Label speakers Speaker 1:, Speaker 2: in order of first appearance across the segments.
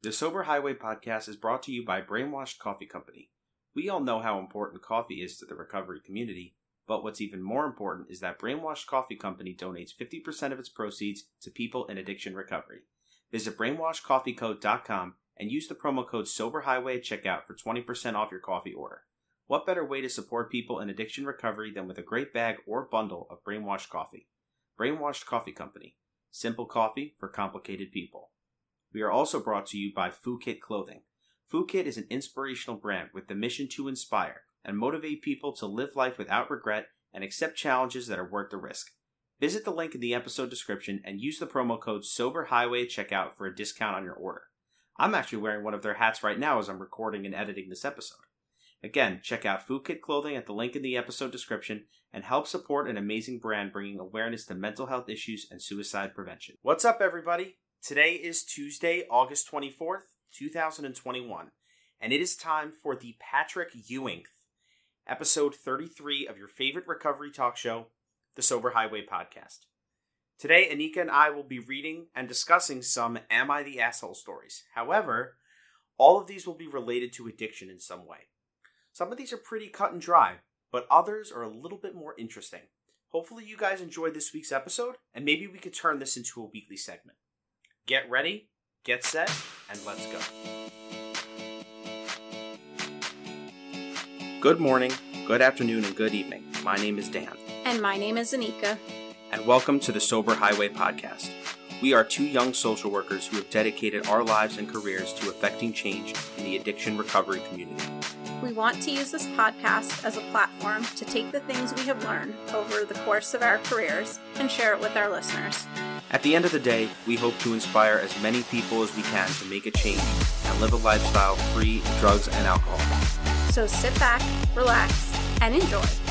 Speaker 1: The Sober Highway podcast is brought to you by Brainwashed Coffee Company. We all know how important coffee is to the recovery community, but what's even more important is that Brainwashed Coffee Company donates 50% of its proceeds to people in addiction recovery. Visit brainwashedcoffeeco.com and use the promo code SOBERHIGHWAY at checkout for 20% off your coffee order. What better way to support people in addiction recovery than with a great bag or bundle of Brainwashed Coffee? Brainwashed Coffee Company. Simple coffee for complicated people. We are also brought to you by Fukitt Clothing. Fukitt is an inspirational brand with the mission to inspire and motivate people to live life without regret and accept challenges that are worth the risk. Visit the link in the episode description and use the promo code SOBERHIGHWAY at checkout for a discount on your order. I'm actually wearing one of their hats right now as I'm recording and editing this episode. Again, check out Fukitt Clothing at the link in the episode description and help support an amazing brand bringing awareness to mental health issues and suicide prevention. What's up, everybody? Today is Tuesday, August 24th, 2021, and it is time for the Patrick Ewing episode 33 of your favorite recovery talk show, the Sober Highway Podcast. Today, Anika and I will be reading and discussing some Am I the Asshole stories. However, all of these will be related to addiction in some way. Some of these are pretty cut and dry, but others are a little bit more interesting. Hopefully, you guys enjoyed this week's episode, and maybe we could turn this into a weekly segment. Get ready, get set, and let's go. Good morning, good afternoon, and good evening. My name is Dan.
Speaker 2: And my name is Anika.
Speaker 1: And welcome to the Sober Highway Podcast. We are two young social workers who have dedicated our lives and careers to effecting change in the addiction recovery community.
Speaker 2: We want to use this podcast as a platform to take the things we have learned over the course of our careers and share it with our listeners.
Speaker 1: At the end of the day, we hope to inspire as many people as we can to make a change and live a lifestyle free of drugs and alcohol.
Speaker 2: So sit back, relax, and enjoy.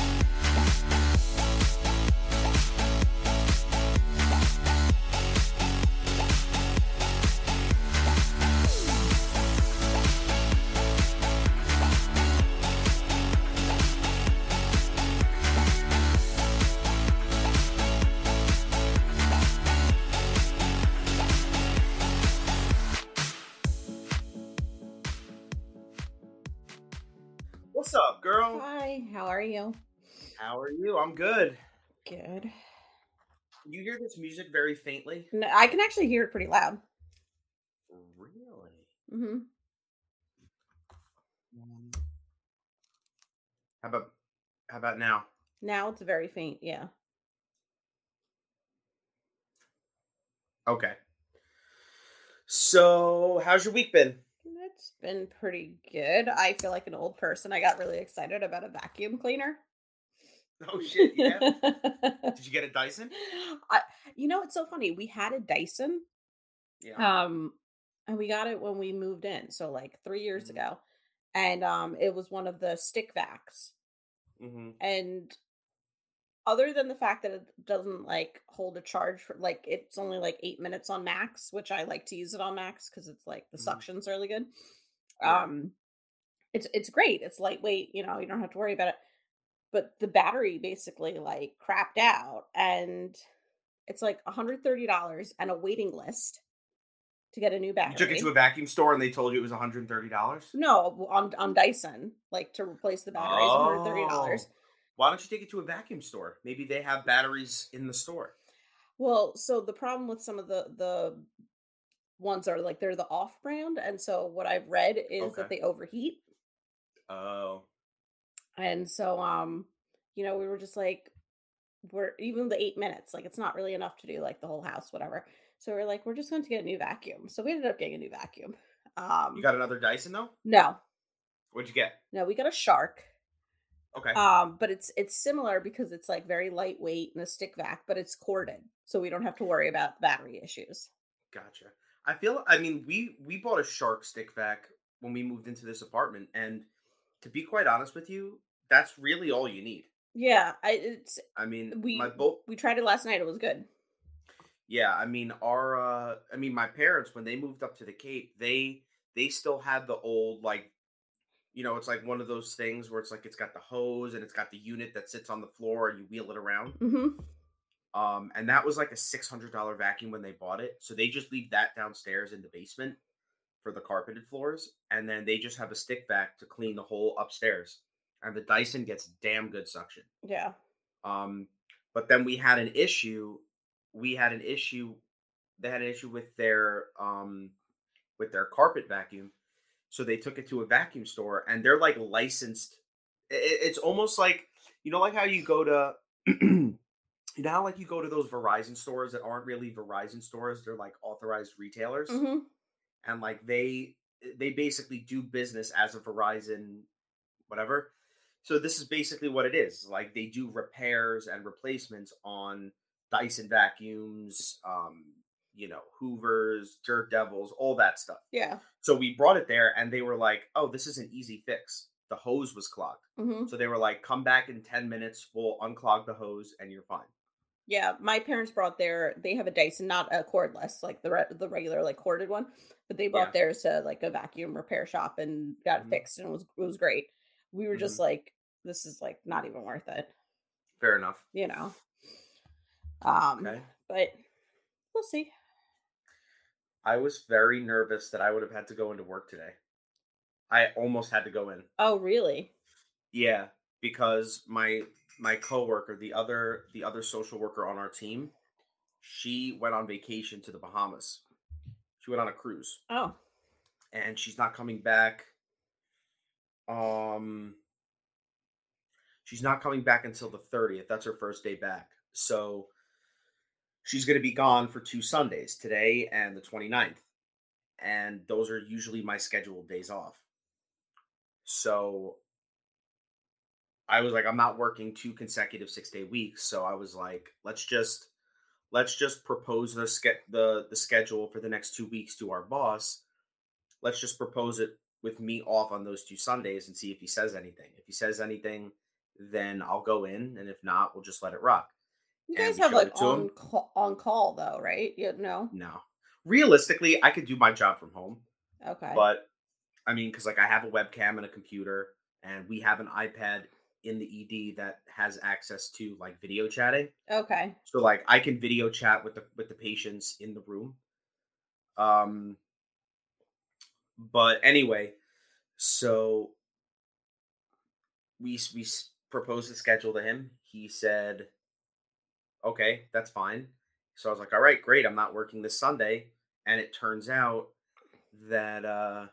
Speaker 1: What's up, girl?
Speaker 2: Hi, how are you?
Speaker 1: How are you? I'm good.
Speaker 2: Good.
Speaker 1: You hear this music very faintly?
Speaker 2: No, I can actually hear it pretty loud.
Speaker 1: Really?
Speaker 2: hmm
Speaker 1: How about how about now?
Speaker 2: Now it's very faint. Yeah.
Speaker 1: Okay. So, how's your week been?
Speaker 2: It's been pretty good. I feel like an old person. I got really excited about a vacuum cleaner.
Speaker 1: Oh shit, yeah. Did you get a Dyson?
Speaker 2: I, you know, it's so funny. We had a Dyson,
Speaker 1: Yeah.
Speaker 2: um, and we got it when we moved in, so like three years
Speaker 1: Mhm.
Speaker 2: ago, and um, it was one of the stick vacs,
Speaker 1: mm-hmm.
Speaker 2: and other than the fact that it doesn't like hold a charge for like it's only like eight minutes on max, which I like to use it on max because it's like the
Speaker 1: Mhm.
Speaker 2: suction's really good.
Speaker 1: Yeah.
Speaker 2: Um, it's it's great. It's lightweight. You know, you don't have to worry about it. But the battery basically like crapped out, and it's like $130 and a waiting list to get a new battery.
Speaker 1: You took it to a vacuum store and they told you it was $130?
Speaker 2: no on on Dyson, like to replace the batteries, $130.
Speaker 1: Why don't you take it to a vacuum store? Maybe they have batteries in the store.
Speaker 2: Well, so the problem with some of the the ones are like they're the off brand, and so what I've read is
Speaker 1: Okay.
Speaker 2: that they overheat,
Speaker 1: Oh.
Speaker 2: and so um, you know, we were just like, we're even the eight minutes, like it's not really enough to do like the whole house, whatever. So we're like, we're just going to get a new vacuum. So we ended up getting a new vacuum. Um,
Speaker 1: You got another Dyson though?
Speaker 2: no,
Speaker 1: What'd you get?
Speaker 2: no, we got a Shark.
Speaker 1: Okay.
Speaker 2: Um, but it's it's similar because it's like very lightweight and a stick vac, but it's corded, so we don't have to worry about battery issues.
Speaker 1: Gotcha. I feel I mean we we bought a shark stick vac when we moved into this apartment and to be quite honest with you, that's really all you need.
Speaker 2: Yeah, I, it's
Speaker 1: I mean
Speaker 2: we
Speaker 1: my both
Speaker 2: we tried it last night. It was good.
Speaker 1: yeah, I mean our uh I mean my parents when they moved up to the Cape, they they still had the old like you know, it's like one of those things where it's like it's got the hose and it's got the unit that sits on the floor and you wheel it around.
Speaker 2: hmm
Speaker 1: Um, and that was like a six hundred dollar vacuum when they bought it. So they just leave that downstairs in the basement. for the carpeted floors, and then they just have a stick vac to clean the whole upstairs. And the Dyson gets damn good suction.
Speaker 2: Yeah.
Speaker 1: Um, but then we had an issue. We had an issue. They had an issue with their um, with their carpet vacuum, so they took it to a vacuum store, and they're like licensed. It's almost like you know, like how you go to. you know how like you go to those Verizon stores that aren't really Verizon stores; they're like authorized retailers,
Speaker 2: hmm
Speaker 1: and like they they basically do business as a Verizon, whatever. So this is basically what it is. Like they do repairs and replacements on Dyson vacuums, um, you know, Hoovers, Dirt Devils, all that stuff.
Speaker 2: Yeah.
Speaker 1: So we brought it there and they were like, "Oh, this is an easy fix. The hose was clogged."
Speaker 2: hmm
Speaker 1: So they were like, "Come back in 10 minutes, we'll unclog the hose and you're fine."
Speaker 2: Yeah. My parents brought their. They have a Dyson, not a cordless, like the re- the regular like corded one, but they brought
Speaker 1: Yeah.
Speaker 2: theirs to like a vacuum repair shop and got
Speaker 1: Mhm.
Speaker 2: it fixed, and it was it was great. We were just like, this is like not even worth it,
Speaker 1: Fair enough.
Speaker 2: you know. Um,
Speaker 1: Okay.
Speaker 2: but we'll see.
Speaker 1: I was very nervous that I would have had to go into work today. I almost had to go in.
Speaker 2: Oh, really?
Speaker 1: Yeah, because my my coworker, the other the other social worker on our team, she went on vacation to the Bahamas. She went on a cruise
Speaker 2: Oh,
Speaker 1: and she's not coming back um she's not coming back until the 30th. That's her first day back. So she's going to be gone for two Sundays, today and the 29th. And those are usually my scheduled days off. So I was like, I'm not working two consecutive six day weeks. So I was like, let's just let's just propose the the the schedule for the next two weeks to our boss. Let's just propose it with me off on those two Sundays and see if he says anything. If he says anything, then I'll go in, and if not, we'll just let it rock.
Speaker 2: You guys have like
Speaker 1: it to him.
Speaker 2: on call, on call though, right? You know.
Speaker 1: No, realistically, I could do my job from home,
Speaker 2: Okay.
Speaker 1: but I mean, because like I have a webcam and a computer, and we have an iPad in the ED that has access to like video chatting.
Speaker 2: okay.
Speaker 1: So like I can video chat with the with the patients in the room. Um but anyway, so we we proposed the schedule to him. He said, "Okay, that's fine." So I was like, "All right, great. I'm not working this Sunday." And it turns out that uh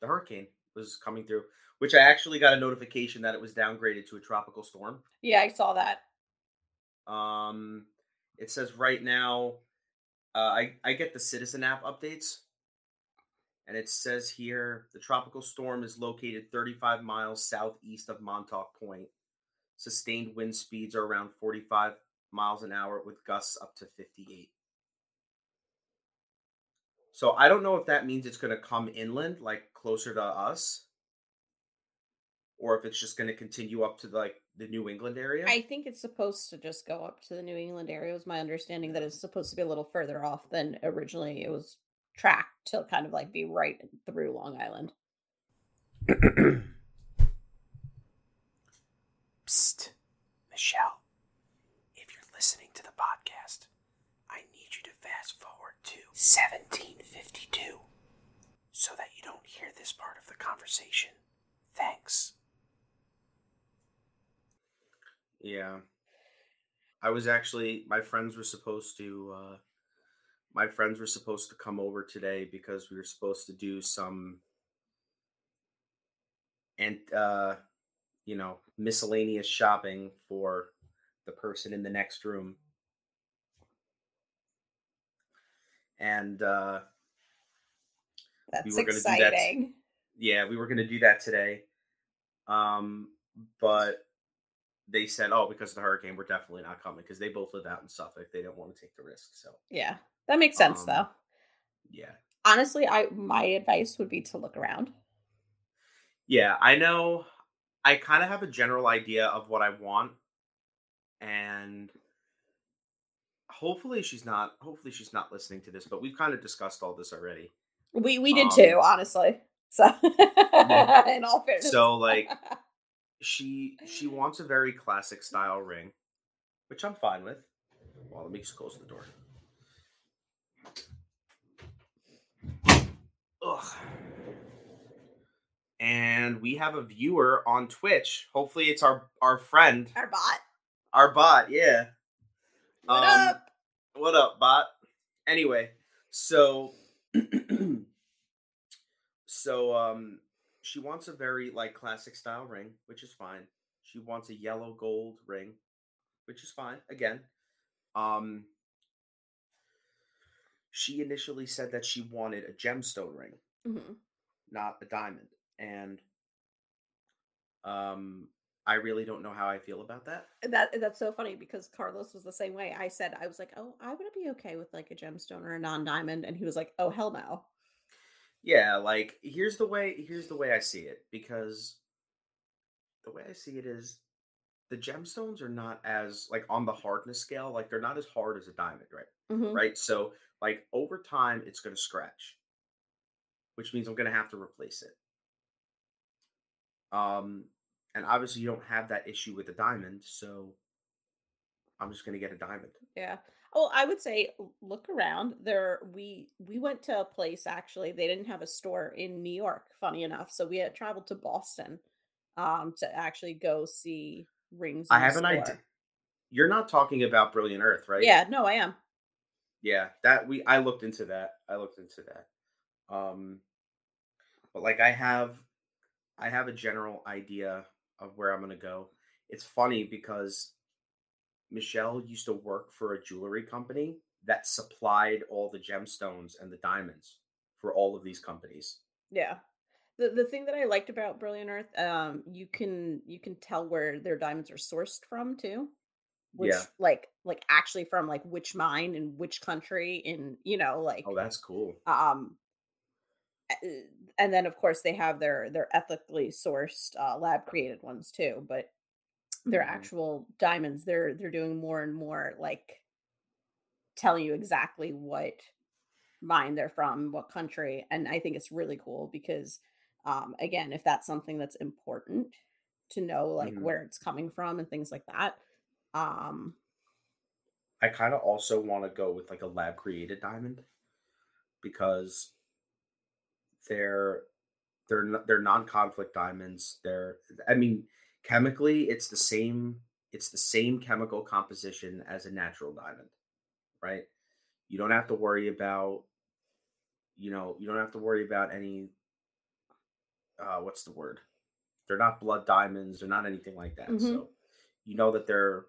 Speaker 1: the hurricane was coming through, which I actually got a notification that it was downgraded to a tropical storm.
Speaker 2: Yeah, I saw that.
Speaker 1: Um, it says right now, uh, I I get the Citizen app updates, and it says here the tropical storm is located 35 miles southeast of Montauk Point. Sustained wind speeds are around 45 miles an hour with gusts up to 58. So I don't know if that means it's going to come inland, like closer to us, or if it's just going to continue up to like the New England area.
Speaker 2: I think it's supposed to just go up to the New England area. It was my understanding that it's supposed to be a little further off than originally it was tracked to kind of like be right through Long Island.
Speaker 1: Psst, Michelle. If you're listening to the podcast, I need you to fast forward to 1752 so that you don't hear this part of the conversation. Thanks. Yeah. I was actually my friends were supposed to uh my friends were supposed to come over today because we were supposed to do some and uh you know miscellaneous shopping for the person in the next room and uh
Speaker 2: That's
Speaker 1: were gonna do that-
Speaker 2: exciting.
Speaker 1: yeah we were going to do that today um but they said oh because of the hurricane we're definitely not coming because they both live out in suffolk they don't want to take the risk so
Speaker 2: Yeah, that makes sense
Speaker 1: Um,
Speaker 2: though.
Speaker 1: yeah
Speaker 2: Honestly, I my advice would be to look around.
Speaker 1: Yeah, I know. I kind of have a general idea of what I want, and hopefully she's not. Hopefully she's not listening to this. But we've kind of discussed all this already.
Speaker 2: We we did
Speaker 1: Um,
Speaker 2: too, honestly. So in all fairness.
Speaker 1: So like, she she wants a very classic style ring, which I'm fine with. Well, let me just close the door. Ugh. and we have a viewer on Twitch. Hopefully, it's our our friend,
Speaker 2: Our bot.
Speaker 1: our bot. Yeah.
Speaker 2: What
Speaker 1: Um,
Speaker 2: up?
Speaker 1: What up, bot? Anyway, so so um she wants a very like classic style ring, which is fine. She wants a yellow gold ring, which is fine. Again, um she initially said that she wanted a gemstone ring,
Speaker 2: Mhm.
Speaker 1: not a diamond. And um I really don't know how I feel about that.
Speaker 2: That that's so funny because Carlos was the same way. I said I was like, "Oh, I would be okay with like a gemstone or a non-diamond," and he was like, "Oh, hell no."
Speaker 1: Yeah, like here's the way here's the way I see it because the way I see it is the gemstones are not as like on the hardness scale, like they're not as hard as a diamond, right?
Speaker 2: Mhm.
Speaker 1: Right? So like over time it's going to scratch. Which means I'm going to have to replace it. Um and obviously you don't have that issue with a diamond, so I'm just going to get a diamond.
Speaker 2: Yeah. Well, I would say look around. There we we went to a place actually. They didn't have a store in New York, funny enough. So we had traveled to Boston um to actually go see rings.
Speaker 1: I have an idea. You're not talking about Brilliant Earth, right?
Speaker 2: Yeah, no, I am.
Speaker 1: Yeah, that we I looked into that. I looked into that. Um but like I have I have a general idea of where I'm going to go. It's funny because Michelle used to work for a jewelry company that supplied all the gemstones and the diamonds for all of these companies.
Speaker 2: Yeah. The the thing that I liked about Brilliant Earth, um, you can you can tell where their diamonds are sourced from too. Which
Speaker 1: Yeah.
Speaker 2: like like actually from like which mine in which country in you know like
Speaker 1: Oh, that's cool.
Speaker 2: um and then of course they have their their ethically sourced uh, lab created ones too but their
Speaker 1: Mhm.
Speaker 2: actual diamonds they're they're doing more and more like telling you exactly what mine they're from what country and i think it's really cool because um again if that's something that's important to know like
Speaker 1: Mhm.
Speaker 2: where it's coming from and things like that um
Speaker 1: I kind of also want to go with like a lab created diamond because they're they're they're non-conflict diamonds. They're I mean chemically it's the same it's the same chemical composition as a natural diamond, right? You don't have to worry about you know, you don't have to worry about any uh what's the word? They're not blood diamonds, they're not anything like that.
Speaker 2: Mhm.
Speaker 1: So you know that they're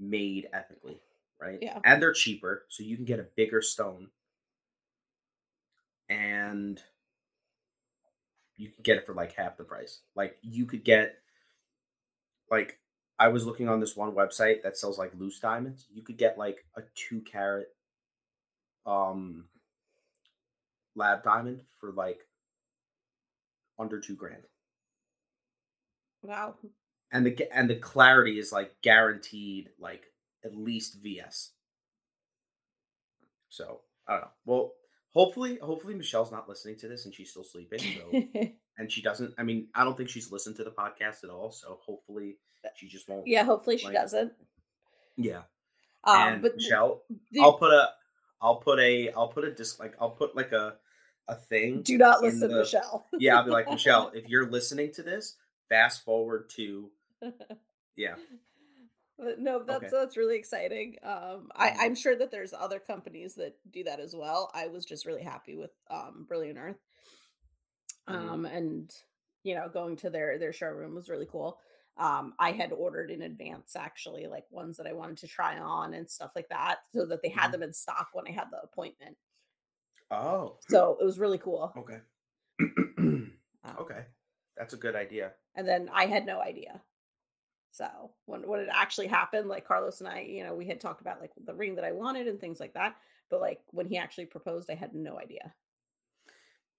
Speaker 1: made ethically, right?
Speaker 2: Yeah.
Speaker 1: And they're cheaper, so you can get a bigger stone. And you can get it for like half the price. Like you could get like I was looking on this one website that sells like loose diamonds. You could get like a 2 carat um lab diamond for like under 2 grand.
Speaker 2: wow
Speaker 1: and the and the clarity is like guaranteed like at least vs so i don't know well hopefully hopefully michelle's not listening to this and she's still sleeping so and she doesn't i mean i don't think she's listened to the podcast at all so hopefully she just won't
Speaker 2: yeah hopefully she
Speaker 1: like-
Speaker 2: doesn't.
Speaker 1: Yeah.
Speaker 2: Um
Speaker 1: and
Speaker 2: but
Speaker 1: michelle
Speaker 2: the-
Speaker 1: i'll put a i'll put a i'll put a dis like i'll put like a a thing
Speaker 2: do not listen
Speaker 1: the-
Speaker 2: michelle.
Speaker 1: Yeah i'll be like michelle if you're listening to this fast forward to yeah
Speaker 2: no, that's
Speaker 1: Okay.
Speaker 2: that's really exciting. Um, I,
Speaker 1: Mhm.
Speaker 2: I'm sure that there's other companies that do that as well. I was just really happy with um, Brilliant Earth,
Speaker 1: Mhm.
Speaker 2: um, and you know, going to their their showroom was really cool. Um, I had ordered in advance actually, like ones that I wanted to try on and stuff like that, so that they had
Speaker 1: Mhm.
Speaker 2: them in stock when I had the appointment.
Speaker 1: oh
Speaker 2: So it was really cool.
Speaker 1: Okay.
Speaker 2: Um,
Speaker 1: okay. That's a good idea.
Speaker 2: and then I had no idea. So when when it actually happened, like Carlos and I, you know, we had talked about like the ring that I wanted and things like that. But like when he actually proposed, I had no idea.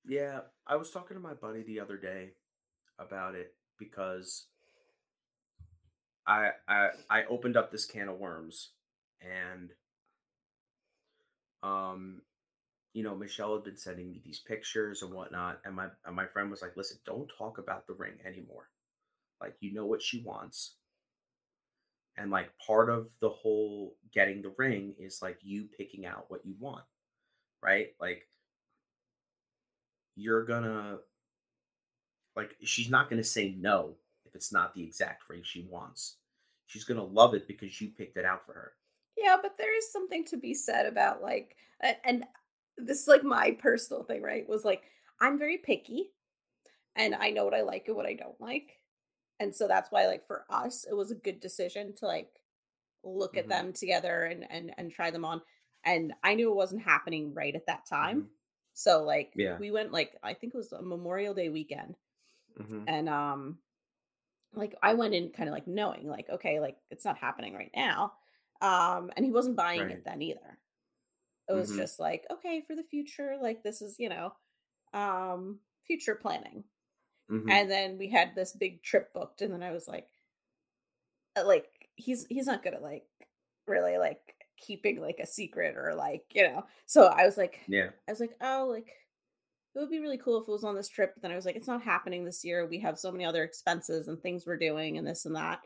Speaker 1: Yeah, I was talking to my buddy the other day about it because I I I opened up this can of worms and um you know Michelle had been sending me these pictures and whatnot and my and my friend was like listen don't talk about the ring anymore like you know what she wants and like part of the whole getting the ring is like you picking out what you want right like you're gonna like she's not to say no if it's not the exact ring she wants. She's to love it because you picked it out for her.
Speaker 2: Yeah, but there is something to be said about like, and this is like my personal thing, right? Was like, I'm very picky and I know what I like and what I don't like. And so that's why, like, for us, it was a good decision to like look at mm-hmm. them together and and and try them on. And I knew it wasn't happening right at that time. Mm-hmm. So like yeah. we went like I think it was a Memorial Day weekend. Mm-hmm. And um like I went in kind of like knowing like okay, like it's not happening right now. Um and he wasn't buying right. it then either. It was mm-hmm. just like okay, for the future like this is, you know, um future planning. Mm-hmm. And then we had this big trip booked and then I was like uh, like he's he's not good at like really like keeping like a secret or like you know so i was like
Speaker 1: yeah
Speaker 2: i was like oh like it would be really cool if it was on this trip but then i was like it's not happening this year we have so many other expenses and things we're doing and this and that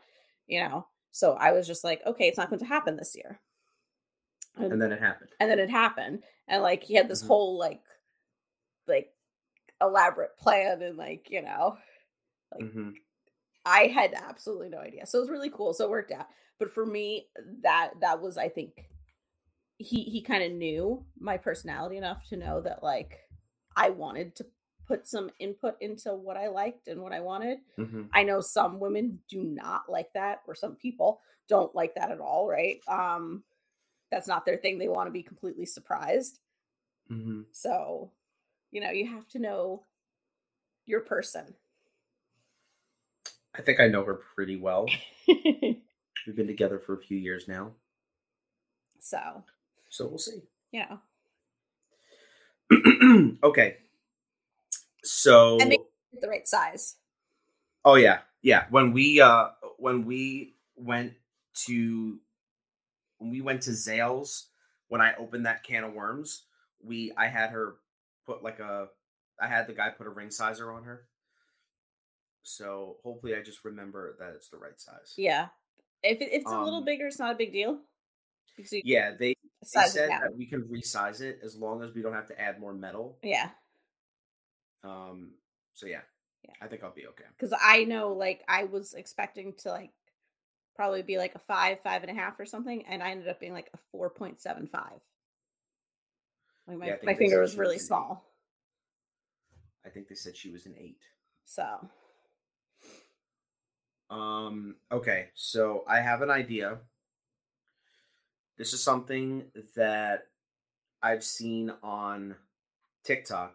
Speaker 2: you know so i was just like okay it's not going to happen this year
Speaker 1: and, and then it happened
Speaker 2: and then it happened and like he had this mm-hmm. whole like like elaborate plan and like you know like mm-hmm. i had absolutely no idea. So it was really cool. So it worked out. But for me that that was i think he he kind of knew my personality enough to know that like i wanted to put some input into what i liked and what i wanted. Mm-hmm. i know some women do not like that or some people don't like that at all right? Um that's not their thing. They want to be completely surprised. Mm-hmm. so you know you have to know your person
Speaker 1: i think i know her pretty well We've been together for a few years now.
Speaker 2: So.
Speaker 1: So we'll see.
Speaker 2: Yeah.
Speaker 1: okay. So.
Speaker 2: And the right size.
Speaker 1: Oh yeah, yeah. When we uh when we went to when we went to Zales when I opened that can of worms, we I had her put like a I had the guy put a ring sizer on her. So hopefully I just remember that it's the right size.
Speaker 2: Yeah. If, it, if it's um, a little um bigger, it's not a big deal.
Speaker 1: yeah, they, they said that we can resize it as long as we don't have to add more metal.
Speaker 2: Yeah.
Speaker 1: Um. So yeah, yeah. I think I'll be okay.
Speaker 2: Because I know, like, I was expecting to like probably be like a five, five and a half or something, and I ended up being like a four point seven five. Like my yeah, my finger was really small.
Speaker 1: I think they said she was an eight.
Speaker 2: So
Speaker 1: um, okay, so I have an idea. This is something that I've seen on TikTok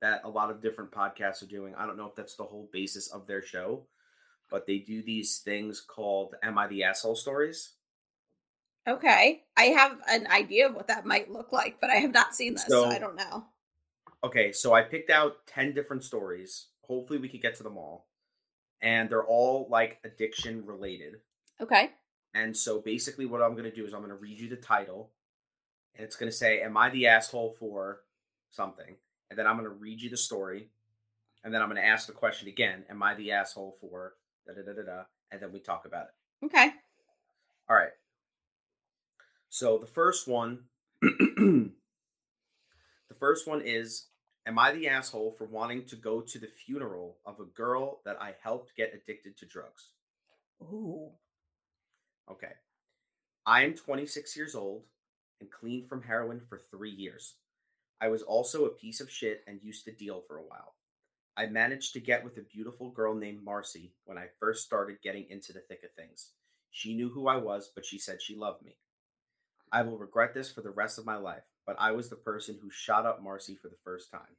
Speaker 1: that a lot of different podcasts are doing. I don't know if that's the whole basis of their show, but they do these things called Am I the Asshole stories.
Speaker 2: Okay. I have an idea of what that might look like, but I have not seen this, so, so I don't know.
Speaker 1: Okay, so I picked out 10 different stories. Hopefully, we could get to them all and they're all like addiction related.
Speaker 2: Okay.
Speaker 1: And so basically, what I'm going to do is I'm going to read you the title, and it's going to say, Am I the asshole for something? And then I'm going to read you the story, and then I'm going to ask the question again Am I the asshole for da da da da da? And then we talk about it.
Speaker 2: Okay.
Speaker 1: All right. So the first one, the first one is Am I the asshole for wanting to go to the funeral of a girl that I helped get addicted to drugs?
Speaker 2: Ooh.
Speaker 1: Okay. I am 26 years old and clean from heroin for three years. I was also a piece of shit and used to deal for a while. I managed to get with a beautiful girl named Marcy when I first started getting into the thick of things. She knew who I was, but she said she loved me. I will regret this for the rest of my life but I was the person who shot up Marcy for the first time.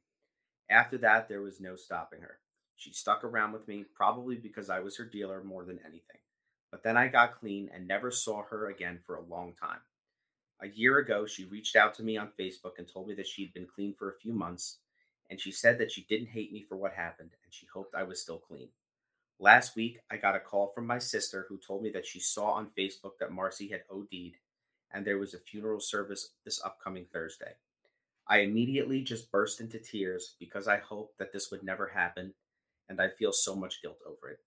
Speaker 1: After that, there was no stopping her. She stuck around with me, probably because I was her dealer more than anything. But then I got clean and never saw her again for a long time. A year ago, she reached out to me on Facebook and told me that she'd been clean for a few months, and she said that she didn't hate me for what happened and she hoped I was still clean. Last week, I got a call from my sister who told me that she saw on Facebook that Marcy had OD'd and there was a funeral service this upcoming Thursday. I immediately just burst into tears because I hoped that this would never happen, and I feel so much guilt over it.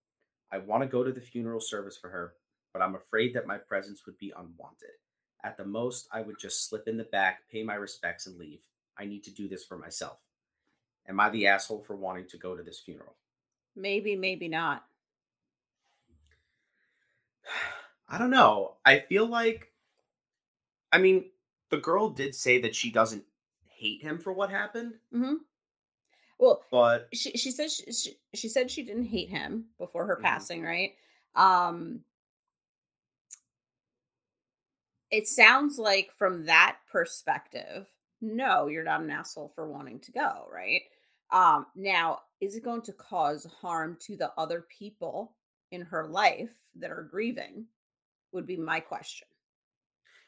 Speaker 1: I want to go to the funeral service for her, but I'm afraid that my presence would be unwanted. At the most, I would just slip in the back, pay my respects, and leave. I need to do this for myself. Am I the asshole for wanting to go to this funeral?
Speaker 2: Maybe, maybe not.
Speaker 1: I don't know. I feel like, I mean, the girl did say that she doesn't hate him for what happened.
Speaker 2: hmm Well,
Speaker 1: But
Speaker 2: she she said she, she, she said she didn't hate him before her
Speaker 1: Mhm.
Speaker 2: passing, right? Um, it sounds like from that perspective, no, you're not an asshole for wanting to go, right? Um, now, is it going to cause harm to the other people in her life that are grieving? Would be my question.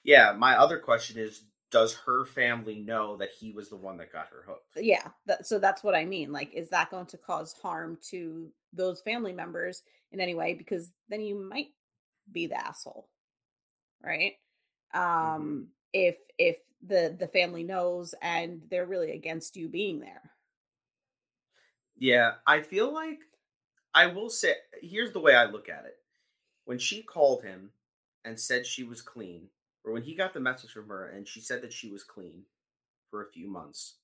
Speaker 1: Yeah, my other question is does her family know that he was the one that got her hooked?
Speaker 2: Yeah, that, so that's what I mean. Like, is that going to cause harm to those family members in any way? Because then you might be the asshole, right? Um, if if the the family knows and they're really against you being there.
Speaker 1: Yeah, I feel like I will say here's the way I look at it. When she called him and said she was clean, or when he got the message from her and she said that she was clean for a few months,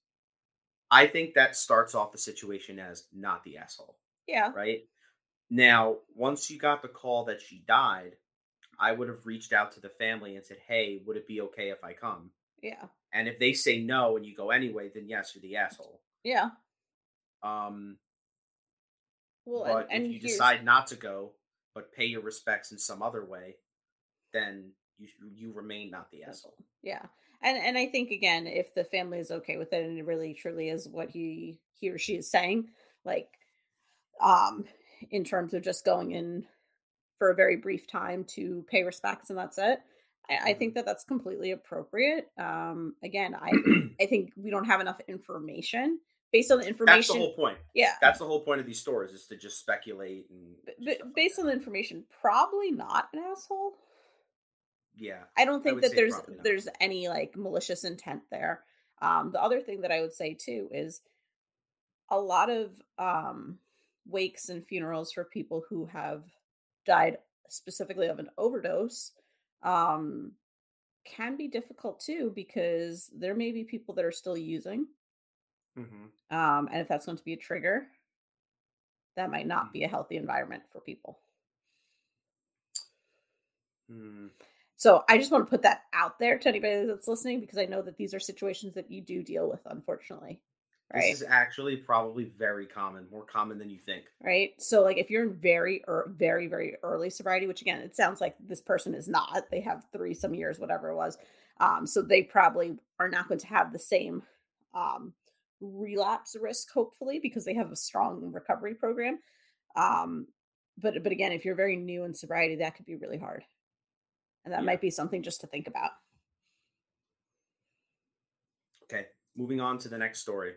Speaker 1: I think that starts off the situation as not the asshole,
Speaker 2: Yeah,
Speaker 1: right? Now, once you got the call that she died, I would have reached out to the family and said, "Hey, would it be okay if I come?"
Speaker 2: yeah,
Speaker 1: And if they say no and you go anyway, then yes, you're the asshole.
Speaker 2: yeah.
Speaker 1: Um,
Speaker 2: Well,
Speaker 1: but
Speaker 2: and, and
Speaker 1: if you decide not to go but pay your respects in some other way then you you remain not the asshole
Speaker 2: Yeah. And and I think again, if the family is okay with it and it really truly is what he he or she is saying, like um in terms of just going in for a very brief time to pay respects and that's it. I, I think that that's completely appropriate. Um again, I I think we don't have enough information based on the information.
Speaker 1: that's the whole point
Speaker 2: yeah.
Speaker 1: that's the whole point of these stories is to just speculate and
Speaker 2: b-
Speaker 1: do
Speaker 2: b-
Speaker 1: like
Speaker 2: based
Speaker 1: that.
Speaker 2: on the information, probably not an asshole.
Speaker 1: Yeah
Speaker 2: I don't think
Speaker 1: would
Speaker 2: that there's there's any like malicious intent there. Um, the other thing that I would say too is a lot of um, wakes and funerals for people who have died specifically of an overdose um, can be difficult too because there may be people that are still using,
Speaker 1: Mhm.
Speaker 2: um, and if that's going to be a trigger, that might not be a healthy environment for people.
Speaker 1: Hmm.
Speaker 2: So I just want to put that out there to anybody that's listening because I know that these are situations that you do deal with, unfortunately. Right.
Speaker 1: this is actually probably very common more common than you think
Speaker 2: right. So like if you're in very or very, very early sobriety, which again, it sounds like this person is not, they have three some years, whatever it was. Um, so they probably are not going to have the same um relapse risk, hopefully, because they have a strong recovery program. Um, but but again, if you're very new in sobriety, that could be really hard. And that
Speaker 1: Yeah.
Speaker 2: might be something just to think about.
Speaker 1: okay moving on to the next story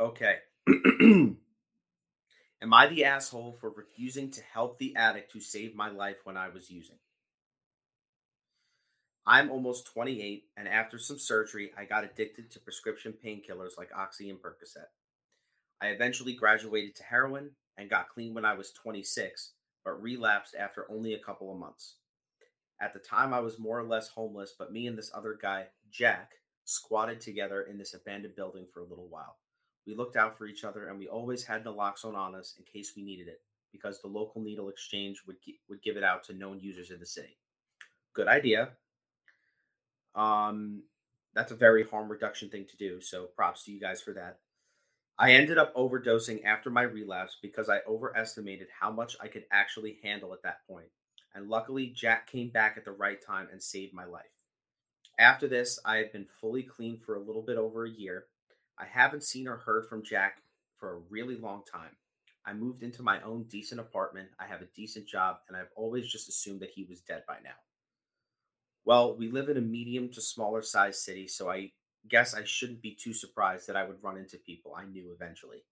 Speaker 1: okay am i the asshole for refusing to help the addict who saved my life when i was using I'm almost 28, and after some surgery, I got addicted to prescription painkillers like Oxy and Percocet. I eventually graduated to heroin and got clean when I was 26, but relapsed after only a couple of months. At the time, I was more or less homeless, but me and this other guy, Jack, squatted together in this abandoned building for a little while. We looked out for each other, and we always had naloxone on us in case we needed it, because the local needle exchange would, gi- would give it out to known users in the city. Good idea. Um, that's a very harm reduction thing to do. So props to you guys for that. I ended up overdosing after my relapse because I overestimated how much I could actually handle at that point. And luckily, Jack came back at the right time and saved my life. After this, I have been fully clean for a little bit over a year. I haven't seen or heard from Jack for a really long time. I moved into my own decent apartment. I have a decent job, and I've always just assumed that he was dead by now. Well, we live in a medium to smaller size city, so I guess I shouldn't be too surprised that I would run into people I knew eventually.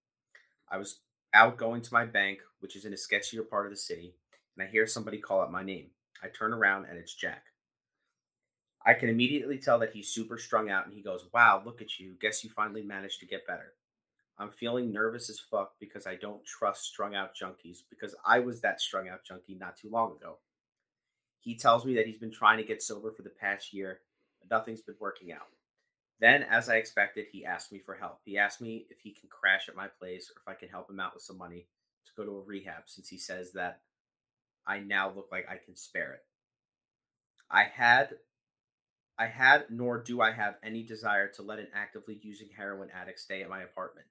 Speaker 1: I was out going to my bank, which is in a sketchier part of the city, and I hear somebody call out my name. I turn around and it's Jack. I can immediately tell that he's super strung out and he goes, Wow, look at you. Guess you finally managed to get better. I'm feeling nervous as fuck because I don't trust strung out junkies because I was that strung out junkie not too long ago. He tells me that he's been trying to get sober for the past year, but nothing's been working out. Then, as I expected, he asked me for help. He asked me if he can crash at my place or if I can help him out with some money to go to a rehab since he says that I now look like I can spare it. I had I had nor do I have any desire to let an actively using heroin addict stay at my apartment.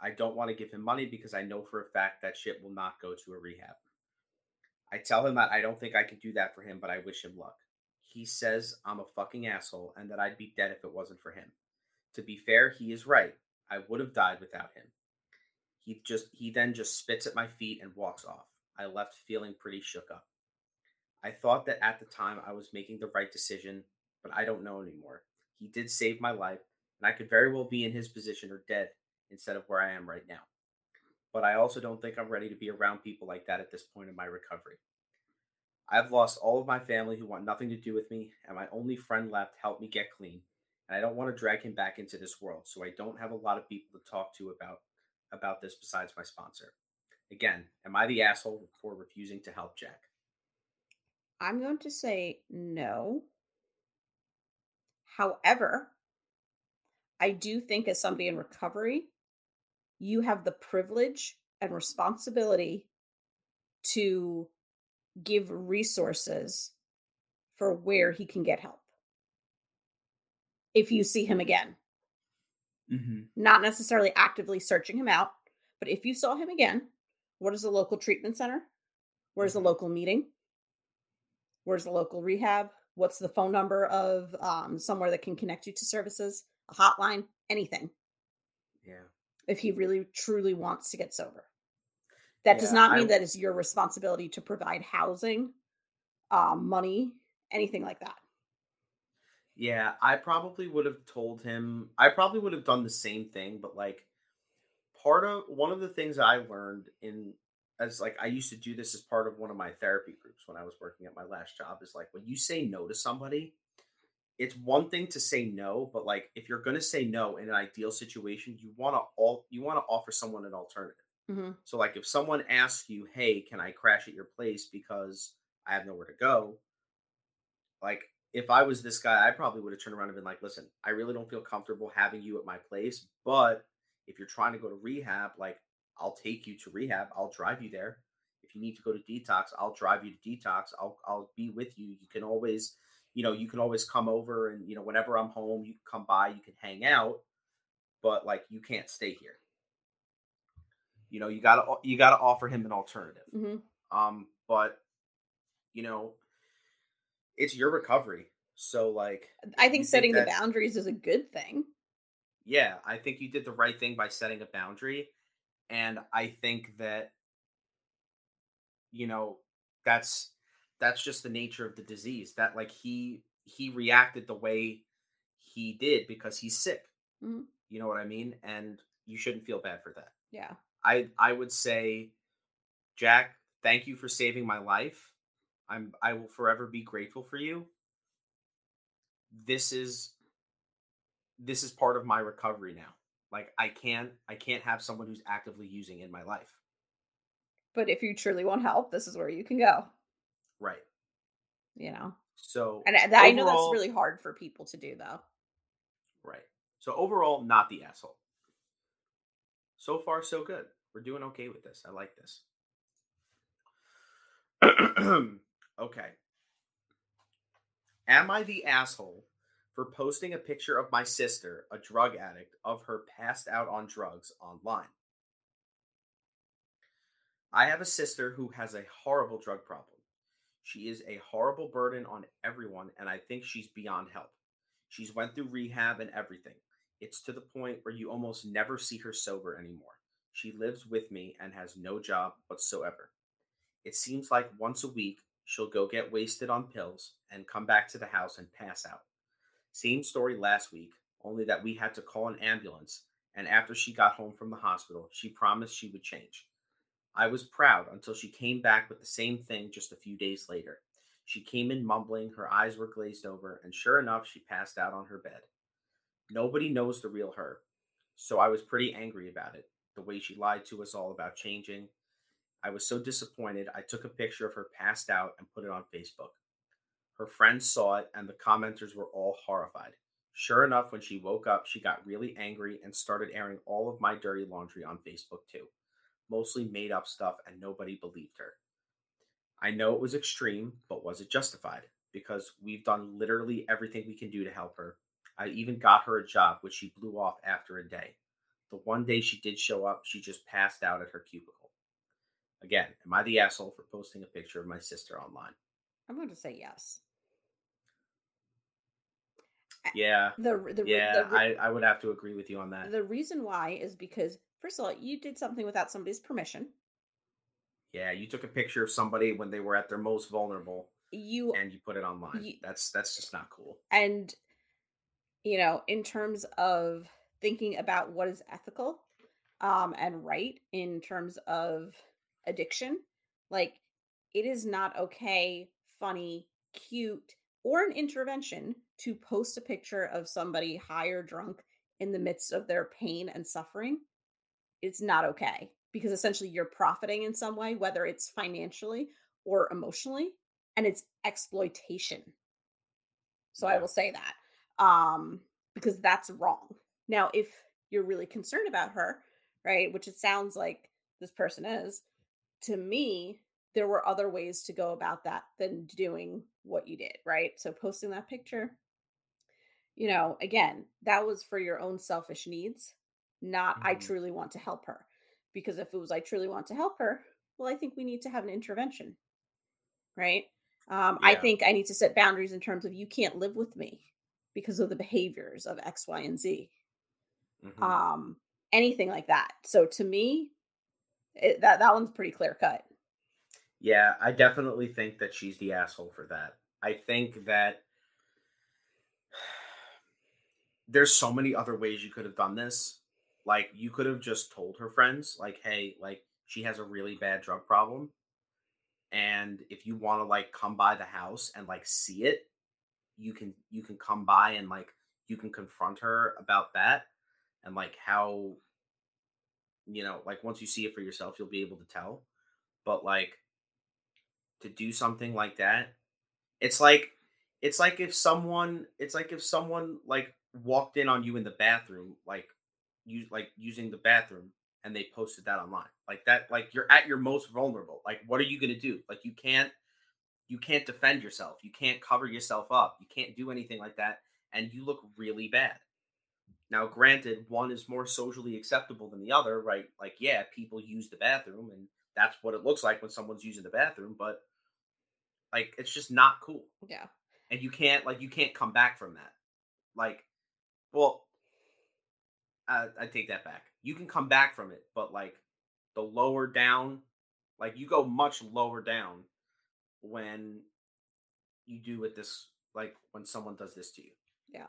Speaker 1: I don't want to give him money because I know for a fact that shit will not go to a rehab. I tell him that I don't think I can do that for him, but I wish him luck. He says I'm a fucking asshole and that I'd be dead if it wasn't for him. To be fair, he is right. I would have died without him. He just he then just spits at my feet and walks off. I left feeling pretty shook up. I thought that at the time I was making the right decision, but I don't know anymore. He did save my life, and I could very well be in his position or dead instead of where I am right now. But I also don't think I'm ready to be around people like that at this point in my recovery. I've lost all of my family who want nothing to do with me, and my only friend left helped me get clean. And I don't want to drag him back into this world, so I don't have a lot of people to talk to about about this besides my sponsor. Again, am I the asshole for refusing to help Jack?
Speaker 2: I'm going to say no. However, I do think as somebody in recovery, you have the privilege and responsibility to give resources for where he can get help if you see him again.
Speaker 1: Mm-hmm.
Speaker 2: Not necessarily actively searching him out, but if you saw him again, what is the local treatment center? Where's the
Speaker 1: Mhm.
Speaker 2: local meeting? Where's the local rehab? What's the phone number of um, somewhere that can connect you to services? A hotline? Anything.
Speaker 1: Yeah.
Speaker 2: If he really truly wants to get sober. That does
Speaker 1: Yeah,
Speaker 2: not
Speaker 1: I-
Speaker 2: mean that it's your responsibility to provide housing, um, money, anything like that.
Speaker 1: Yeah, I probably would have told him. I probably would have done the same thing, but like part of one of the things I learned in as like I used to do this as part of one of my therapy groups when I was working at my last job is like when you say no to somebody, it's one thing to say no, but like if you're going to say no in an ideal situation, you want to all you want to offer someone an alternative.
Speaker 2: Mm-hmm.
Speaker 1: So like if someone asks you, "Hey, can I crash at your place because I have nowhere to go?" Like if I was this guy, I probably would have turned around and been like, "Listen, I really don't feel comfortable having you at my place, but if you're trying to go to rehab, like I'll take you to rehab. I'll drive you there. If you need to go to detox, I'll drive you to detox. I'll I'll be with you. You can always, you know, you can always come over and, you know, whenever I'm home, you can come by, you can hang out, but like you can't stay here. You know, you got to you got to offer him an alternative.
Speaker 2: Mm-hmm.
Speaker 1: Um, but you know, it's your recovery. So like
Speaker 2: I think setting the
Speaker 1: that-
Speaker 2: boundaries is a good thing.
Speaker 1: yeah, I think you did the right thing by setting a boundary. And I think that, you know, that's that's just the nature of the disease. That like he he reacted the way he did because he's sick.
Speaker 2: Mhm.
Speaker 1: You know what I mean? And you shouldn't feel bad for that.
Speaker 2: Yeah.
Speaker 1: I I would say, Jack, thank you for saving my life. I'm I will forever be grateful for you. This is this is part of my recovery now. Like I can't I can't have someone who's actively using in my life.
Speaker 2: But if you truly want help, this is where you can go.
Speaker 1: Right.
Speaker 2: You know,
Speaker 1: So
Speaker 2: and uh, I I know that's really hard for people to do, though.
Speaker 1: Right. So overall, not the asshole. So far, so good. We're doing okay with this. I like this. okay. Am I the asshole for posting a picture of my sister, a drug addict, of her passed out on drugs online? I have a sister who has a horrible drug problem. She is a horrible burden on everyone, and I think she's beyond help. She's went through rehab and everything. It's to the point where you almost never see her sober anymore. She lives with me and has no job whatsoever. It seems like once a week she'll go get wasted on pills and come back to the house and pass out. Same story last week, only that we had to call an ambulance, and after she got home from the hospital, she promised she would change. I was proud until she came back with the same thing just a few days later. She came in mumbling, her eyes were glazed over, and sure enough, she passed out on her bed. Nobody knows the real her, so I was pretty angry about it, the way she lied to us all about changing. I was so disappointed, I took a picture of her passed out and put it on Facebook. Her friends saw it, and the commenters were all horrified. Sure enough, when she woke up, she got really angry and started airing all of my dirty laundry on Facebook too. Mostly made up stuff, and nobody believed her. I know it was extreme, but was it justified? Because we've done literally everything we can do to help her. I even got her a job, which she blew off after a day. The one day she did show up, she just passed out at her cubicle. Again, am I the asshole for posting a picture of my sister online?
Speaker 2: I'm going to say yes.
Speaker 1: Yeah.
Speaker 2: The, the
Speaker 1: yeah,
Speaker 2: the,
Speaker 1: I, I would have to agree with you on that.
Speaker 2: the reason why is because first of all, you did something without somebody's permission.
Speaker 1: Yeah, you took a picture of somebody when they were at their most vulnerable
Speaker 2: You
Speaker 1: and you put it online.
Speaker 2: You-
Speaker 1: that's that's just not cool.
Speaker 2: and you know in terms of thinking about what is ethical um and right in terms of addiction like it is not okay funny cute or an intervention to post a picture of somebody high or drunk in the midst of their pain and suffering. It's not okay because essentially you're profiting in some way whether it's financially or emotionally and it's exploitation. So i will say that um because that's wrong now if you're really concerned about her right which it sounds like this person is to me there were other ways to go about that than doing what you did right? So posting that picture you know again that was for your own selfish needs not i
Speaker 1: Mhm.
Speaker 2: truly want to help her because if it was i truly want to help her well i think we need to have an intervention right? Um, i think i need to set boundaries in terms of you can't live with me because of the behaviors of x y and z
Speaker 1: Mhm.
Speaker 2: um anything like that so to me it, that that one's pretty clear cut
Speaker 1: Yeah, I definitely think that she's the asshole for that. I think that there's so many other ways you could have done this. Like you could have just told her friends like, "Hey, like she has a really bad drug problem and if you want to like come by the house and like see it, you can you can come by and like you can confront her about that and like how you know, like once you see it for yourself, you'll be able to tell. But like to do something like that, it's like it's like if someone it's like if someone like walked in on you in the bathroom, like you like using the bathroom and they posted that online. Like that like you're at your most vulnerable. Like what are you going to do? Like you can't you can't defend yourself. You can't cover yourself up. You can't do anything like that and you look really bad. Now, granted, one is more socially acceptable than the other, right? Like, yeah, people use the bathroom, and that's what it looks like when someone's using the bathroom, but like, it's just not cool.
Speaker 2: yeah
Speaker 1: And you can't, like, you can't come back from that. Like, well, I, I take that back. You can come back from it, but like, the lower down, like, you go much lower down when you do with this, like, when someone does this to you.
Speaker 2: Yeah.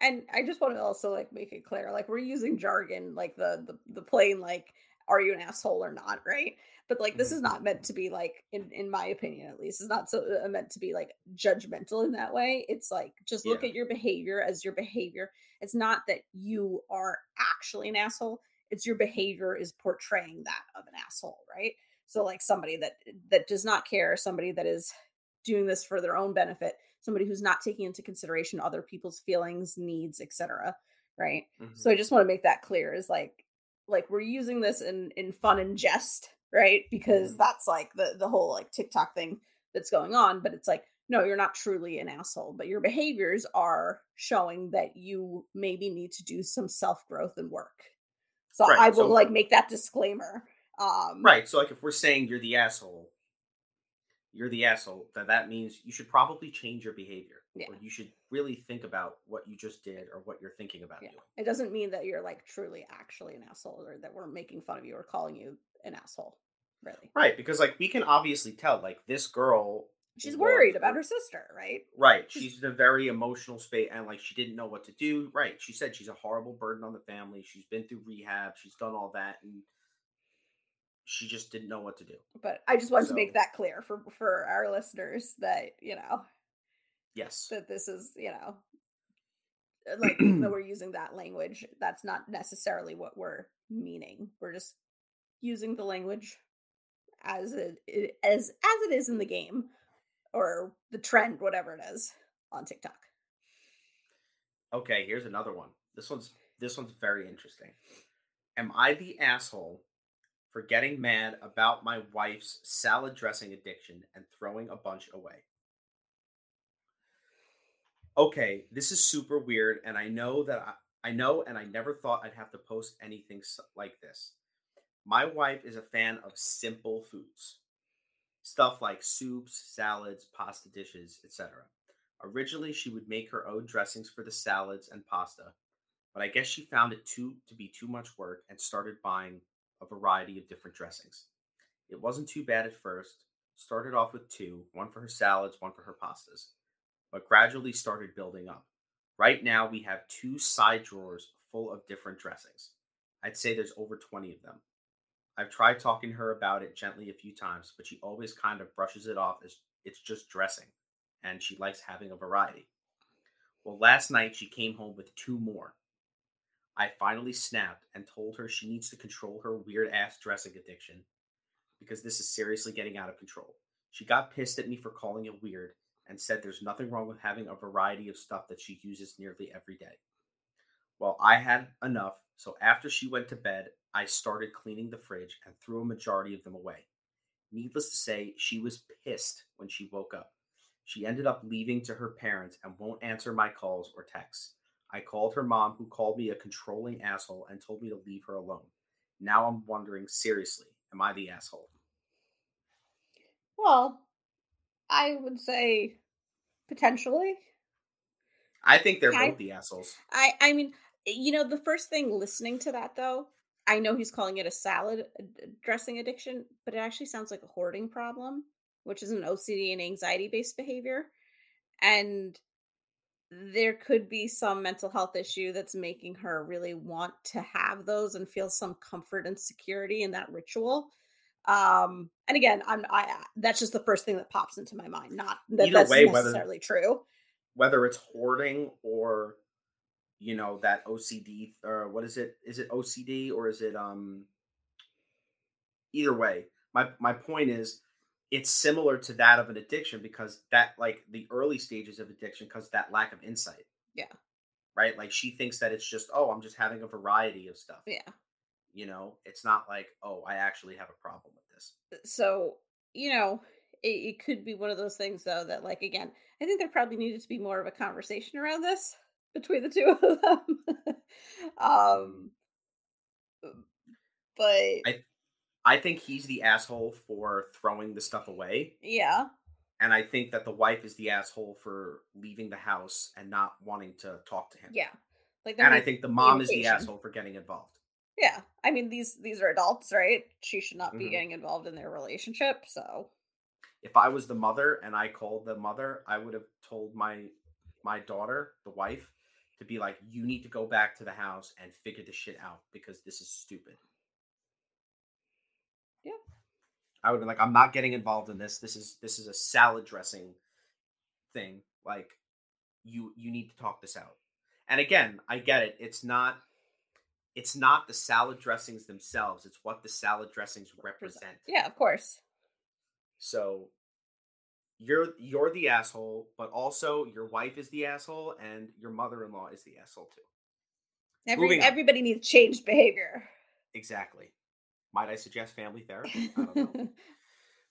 Speaker 2: And I just want to also like make it clear, like we're using jargon, like the the, the plain like, are you an asshole or not, right? But like this
Speaker 1: Mhm.
Speaker 2: is not meant to be like, in in my opinion at least, it's not so uh, meant to be like judgmental in that way. It's like just look
Speaker 1: Yeah.
Speaker 2: at your behavior as your behavior. It's not that you are actually an asshole. It's your behavior is portraying that of an asshole, right? So like somebody that that does not care, somebody that is doing this for their own benefit somebody who's not taking into consideration other people's feelings needs etc right
Speaker 1: Mhm.
Speaker 2: so i just want to make that clear is like like we're using this in in fun and jest right because
Speaker 1: Mhm.
Speaker 2: that's like the the whole like tiktok thing that's going on but it's like no you're not truly an asshole but your behaviors are showing that you maybe need to do some self growth and work so
Speaker 1: Right,
Speaker 2: i will
Speaker 1: so-
Speaker 2: like make that disclaimer um
Speaker 1: Right. So, like, if we're saying you're the asshole, you're the asshole, that that means you should probably change your behavior.
Speaker 2: Yeah.
Speaker 1: Or you should really think about what you just did or what you're thinking about
Speaker 2: Yeah.
Speaker 1: doing.
Speaker 2: It doesn't mean that you're like truly actually an asshole or that we're making fun of you or calling you an asshole. Really.
Speaker 1: Right. Because, like, we can obviously tell, like, this girl.
Speaker 2: She's worried about her sister, right?
Speaker 1: Right.
Speaker 2: She's-
Speaker 1: She's in a very emotional state and, like, she didn't know what to do. Right. She said she's a horrible burden on the family. She's been through rehab. She's done all that. And she just didn't know what to do.
Speaker 2: But I just wanted to make that clear for for our listeners that, you know,
Speaker 1: Yes.
Speaker 2: that this is, you know, uh, like even though we're using that language, that's not necessarily what we're meaning. We're just using the language as it, it as as it is in the game or the trend, whatever it is on TikTok.
Speaker 1: Okay, here's another one. This one's this one's very interesting. Am I the asshole for getting mad about my wife's salad dressing addiction and throwing a bunch away? Okay, this is super weird and I know that I, I know and I never thought I'd have to post anything like this. My wife is a fan of simple foods. Stuff like soups, salads, pasta dishes, etc. Originally, she would make her own dressings for the salads and pasta, but I guess she found it too to be too much work and started buying a variety of different dressings. It wasn't too bad at first. Started off with two, one for her salads, one for her pastas, but gradually started building up. Right now, we have two side drawers full of different dressings. I'd say there's over 20 of them. I've tried talking to her about it gently a few times, but she always kind of brushes it off as it's just dressing and she likes having a variety. Well, last night she came home with two more. I finally snapped and told her she needs to control her weird ass dressing addiction because this is seriously getting out of control. She got pissed at me for calling it weird and said there's nothing wrong with having a variety of stuff that she uses nearly every day. Well, I had enough, so after she went to bed, I started cleaning the fridge and threw a majority of them away. Needless to say, she was pissed when she woke up. She ended up leaving to her parents and won't answer my calls or texts. I called her mom, who called me a controlling asshole and told me to leave her alone. Now I'm wondering seriously, am I the asshole?
Speaker 2: Well, I would say potentially.
Speaker 1: I think they're I, both the assholes.
Speaker 2: I I mean, you know, the first thing listening to that though, I know he's calling it a salad uh, dressing addiction, but it actually sounds like a hoarding problem which is an OCD and anxiety based behavior. And there could be some mental health issue that's making her really want to have those and feel some comfort and security in that ritual. Um, and again, I'm I that's just the first thing that pops into my mind. Not that Either that's way, necessarily whether, true.
Speaker 1: Whether it's hoarding or you know that OCD or what is it? Is it OCD or is it um? Either way, my my point is it's similar to that of an addiction because that like the early stages of addiction because that lack of insight.
Speaker 2: Yeah.
Speaker 1: Right? Like she thinks that it's just oh i'm just having a variety of stuff.
Speaker 2: Yeah.
Speaker 1: You know? It's not like oh i actually have a problem with this.
Speaker 2: Uh, so you know it, it could be one of those things though that like again i think there probably needed to be more of a conversation around this between the two of them. Um but
Speaker 1: I, I think he's the asshole for throwing the stuff away.
Speaker 2: Yeah.
Speaker 1: And I think that the wife is the asshole for leaving the house and not wanting to talk to him.
Speaker 2: Yeah.
Speaker 1: Like And I think the mom is the asshole for getting involved.
Speaker 2: Yeah. I mean these these are adults, right? She should not be mm-hmm. getting involved in their relationship, so
Speaker 1: if I was the mother and I called the mother, I would have told my my daughter, the wife, to be like, you need to go back to the house and figure this shit out because this is stupid. I would be like, I'm not getting involved in this. This is this is a salad dressing thing. Like you you need to talk this out. And again, I get it. It's not it's not the salad dressings themselves. It's what the salad dressings represent.
Speaker 2: Yeah, of course.
Speaker 1: So you're you're the asshole, but also your wife is the asshole and your mother-in-law is the asshole too.
Speaker 2: Every, everybody needs changed behavior.
Speaker 1: Exactly. Might I suggest family therapy?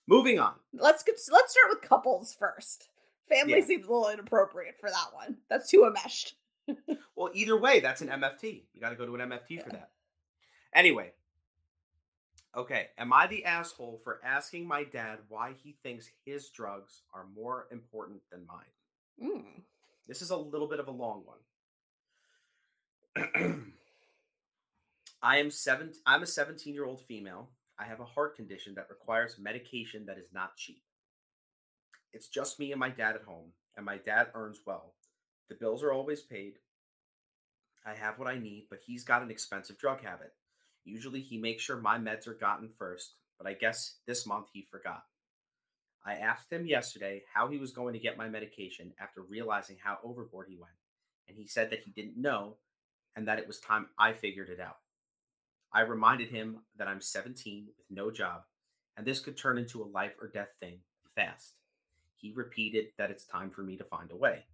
Speaker 1: Moving on.
Speaker 2: Let's let's start with couples first. Family yeah. seems a little inappropriate for that one. That's too enmeshed.
Speaker 1: well, either way, that's an MFT. You got to go to an MFT yeah. for that. Anyway, okay. Am I the asshole for asking my dad why he thinks his drugs are more important than mine? Mm. This is a little bit of a long one. I am seven. I'm a 17 year old female. I have a heart condition that requires medication that is not cheap. It's just me and my dad at home, and my dad earns well. The bills are always paid. I have what I need, but he's got an expensive drug habit. Usually he makes sure my meds are gotten first, but I guess this month he forgot. I asked him yesterday how he was going to get my medication after realizing how overboard he went, and he said that he didn't know and that it was time I figured it out. I reminded him that I'm 17 with no job, and this could turn into a life or death thing fast. He repeated that it's time for me to find a way.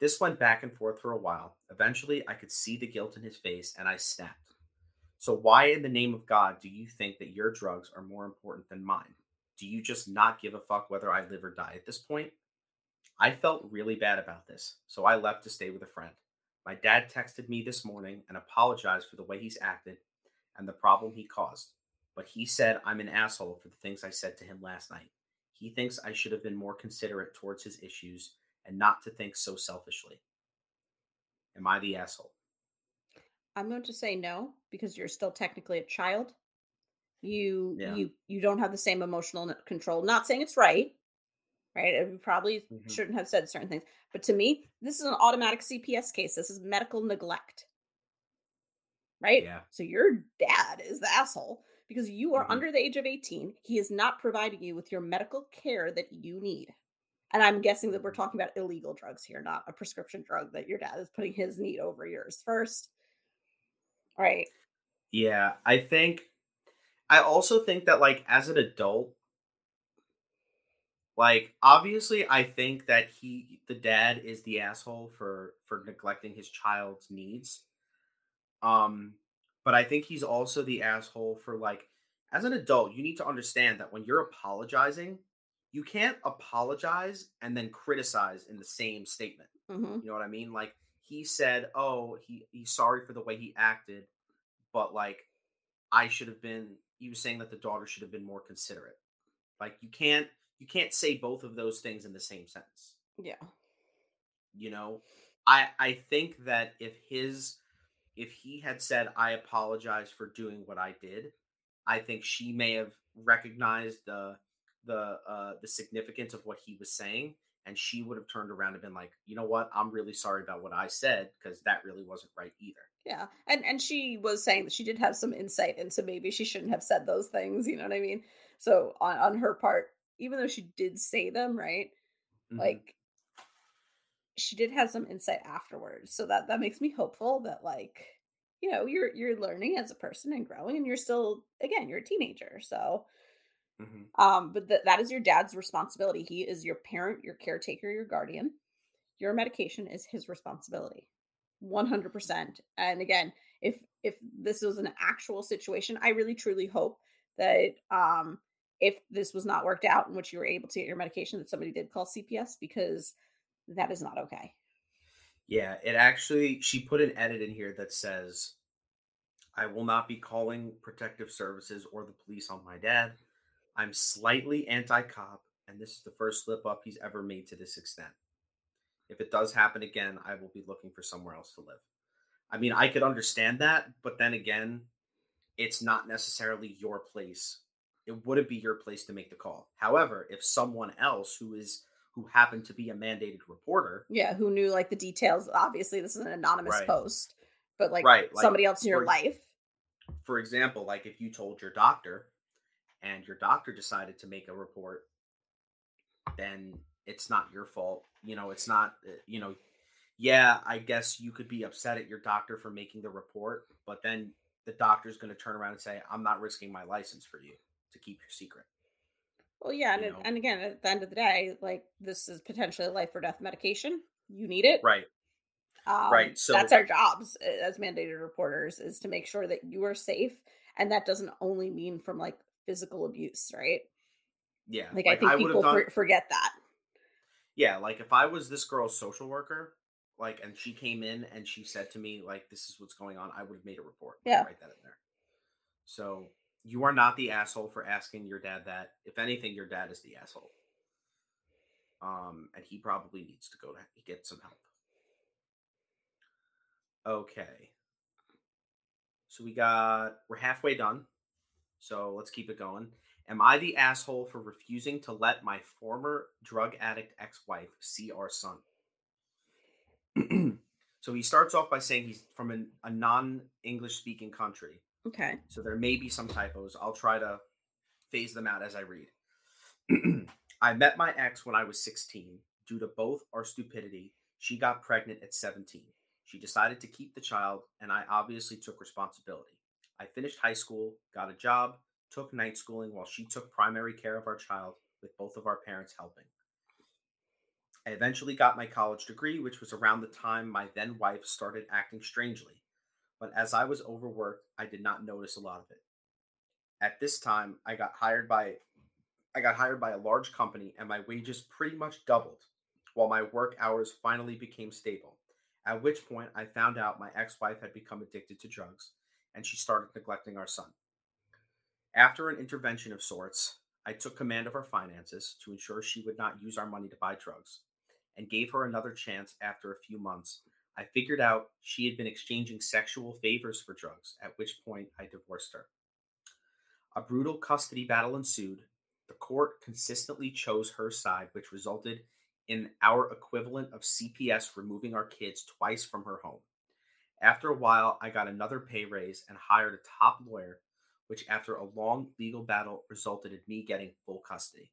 Speaker 1: This went back and forth for a while. Eventually, I could see the guilt in his face and I snapped. So, why in the name of God do you think that your drugs are more important than mine? Do you just not give a fuck whether I live or die at this point? I felt really bad about this, so I left to stay with a friend. My dad texted me this morning and apologized for the way he's acted and the problem he caused, but he said I'm an asshole for the things I said to him last night. He thinks I should have been more considerate towards his issues and not to think so selfishly. Am I the asshole?
Speaker 2: I'm going to say no because you're still technically a child. You
Speaker 1: Yeah.
Speaker 2: you you don't have the same emotional control. Not saying it's right, right? We probably
Speaker 1: Mhm.
Speaker 2: shouldn't have said certain things. But to me, this is an automatic CPS case. This is medical neglect. Right?
Speaker 1: Yeah.
Speaker 2: So your dad is the asshole because you are
Speaker 1: Mhm.
Speaker 2: under the age of 18. He is not providing you with your medical care that you need. And I'm guessing that we're talking about illegal drugs here, not a prescription drug that your dad is putting his need over yours first. Right.
Speaker 1: Yeah, I think I also think that like as an adult like obviously I think that he the dad is the asshole for for neglecting his child's needs. Um but I think he's also the asshole for like as an adult you need to understand that when you're apologizing you can't apologize and then criticize in the same statement.
Speaker 2: hmm
Speaker 1: You know what I mean? Like he said, "Oh, he he's sorry for the way he acted, but like I should have been." He was saying that the daughter should have been more considerate. Like you can't you can't say both of those things in the same sentence.
Speaker 2: Yeah.
Speaker 1: You know, I I think that if his if he had said, "I apologize for doing what I did," I think she may have recognized the the uh the significance of what he was saying and she would have turned around and been like, "You know what? I'm really sorry about what I said because that really wasn't right either."
Speaker 2: Yeah. And and she was saying that she did have some insight into maybe she shouldn't have said those things, you know what I mean? So on on her part, even though she did say them, right?
Speaker 1: Mhm.
Speaker 2: Like she did have some insight afterwards. So that that makes me hopeful that like you know, you're you're learning as a person and growing and you're still again, you're a teenager. So
Speaker 1: Mhm.
Speaker 2: Um, but th- that is your dad's responsibility. He is your parent, your caretaker, your guardian. Your medication is his responsibility. 100%. And again, if if this was an actual situation, I really truly hope that um if this was not worked out in which you were able to get your medication that somebody did call CPS because that is not okay.
Speaker 1: Yeah, it actually she put an edit in here that says I will not be calling protective services or the police on my dad. I'm slightly anti-cop and this is the first slip up he's ever made to this extent. If it does happen again, I will be looking for somewhere else to live. I mean, I could understand that, but then again, it's not necessarily your place. It wouldn't be your place to make the call. However, if someone else who is who happened to be a mandated reporter
Speaker 2: Yeah, who knew like the details? Obviously, this is an anonymous
Speaker 1: Right.
Speaker 2: post, but like,
Speaker 1: Right, like,
Speaker 2: somebody else in your
Speaker 1: for-
Speaker 2: life.
Speaker 1: for example, like if you told your doctor and your doctor decided to make a report, then it's not your fault. You know, it's not, uh, you know, yeah, I guess you could be upset at your doctor for making the report, but then the doctor's going to turn around and say, I'm not risking my license for you to keep your secret.
Speaker 2: Well, yeah, and,
Speaker 1: know.
Speaker 2: and again, at the end of the day, like this is potentially a life or death medication. You need it,
Speaker 1: Right.
Speaker 2: Um,
Speaker 1: right, so-
Speaker 2: that's our jobs as mandated reporters is to make sure that you are safe, and that doesn't only mean from like physical abuse, right?
Speaker 1: Yeah.
Speaker 2: Like, I think
Speaker 1: would've
Speaker 2: people
Speaker 1: done-
Speaker 2: for, forget that.
Speaker 1: yeah like if i was this girl's social worker like and she came in and she said to me like this is what's going on i would have made a report
Speaker 2: Yeah.
Speaker 1: right that in there so you are not the asshole for asking your dad that. If anything your dad is the asshole. Um and he probably needs to go to get some help. Okay. So we got we're halfway done. So let's keep it going. Am I the asshole for refusing to let my former drug addict ex wife see our son? so he starts off by saying he's from an, a non English speaking country.
Speaker 2: Okay.
Speaker 1: So there may be some typos. I'll try to phase them out as I read. I met my ex when I was 16. Due to both our stupidity, she got pregnant at 17. She decided to keep the child, and I obviously took responsibility. I finished high school, got a job, took night schooling while she took primary care of our child, with both of our parents helping. I eventually got my college degree, which was around the time my then wife started acting strangely. But as I was overworked, I did not notice a lot of it. At this time, I got hired by I got hired by a large company and my wages pretty much doubled while my work hours finally became stable. At which point I found out my ex-wife had become addicted to drugs and she started neglecting our son. After an intervention of sorts, I took command of our finances to ensure she would not use our money to buy drugs and gave her another chance after a few months. I figured out she had been exchanging sexual favors for drugs, at which point I divorced her. A brutal custody battle ensued. The court consistently chose her side, which resulted in our equivalent of CPS removing our kids twice from her home. After a while, I got another pay raise and hired a top lawyer, which, after a long legal battle, resulted in me getting full custody.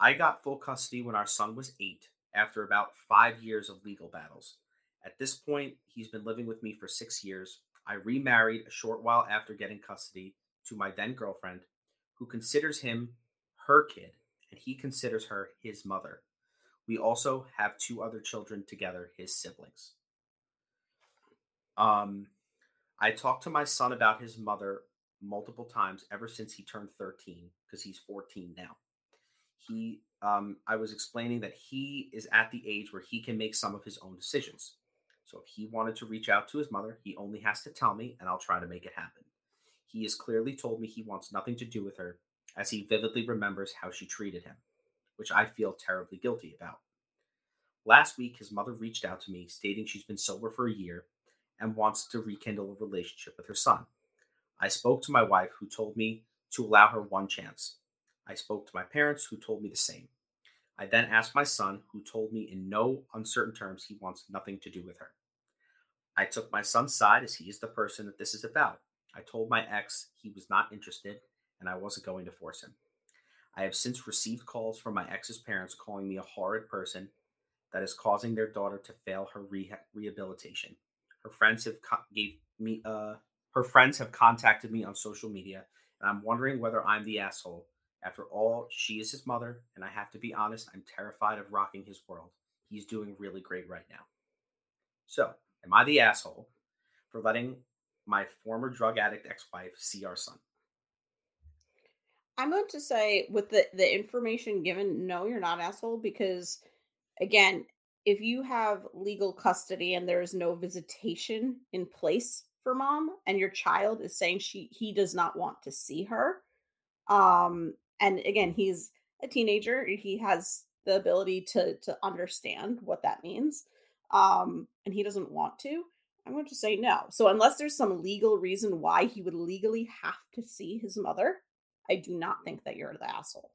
Speaker 1: I got full custody when our son was eight, after about five years of legal battles. At this point, he's been living with me for six years. I remarried a short while after getting custody to my then girlfriend, who considers him her kid, and he considers her his mother. We also have two other children together, his siblings. Um, I talked to my son about his mother multiple times ever since he turned 13, because he's 14 now. He, um, I was explaining that he is at the age where he can make some of his own decisions. So if he wanted to reach out to his mother, he only has to tell me, and I'll try to make it happen. He has clearly told me he wants nothing to do with her, as he vividly remembers how she treated him, which I feel terribly guilty about. Last week, his mother reached out to me stating she's been sober for a year and wants to rekindle a relationship with her son. I spoke to my wife, who told me to allow her one chance. I spoke to my parents, who told me the same. I then asked my son, who told me in no uncertain terms he wants nothing to do with her. I took my son's side as he is the person that this is about. I told my ex he was not interested and I wasn't going to force him. I have since received calls from my ex's parents calling me a horrid person that is causing their daughter to fail her rehabilitation. Her friends have co- gave me uh her friends have contacted me on social media and I'm wondering whether I'm the asshole. After all, she is his mother and I have to be honest, I'm terrified of rocking his world. He's doing really great right now. So, am I the asshole for letting my former drug addict ex-wife see our son?
Speaker 2: I'm going to say with the the information given, no, you're not asshole because again, if you have legal custody and there is no visitation in place for mom and your child is saying she he does not want to see her um and again he's a teenager he has the ability to to understand what that means um and he doesn't want to i'm going to say no. So unless there's some legal reason why he would legally have to see his mother i do not think that you're the asshole.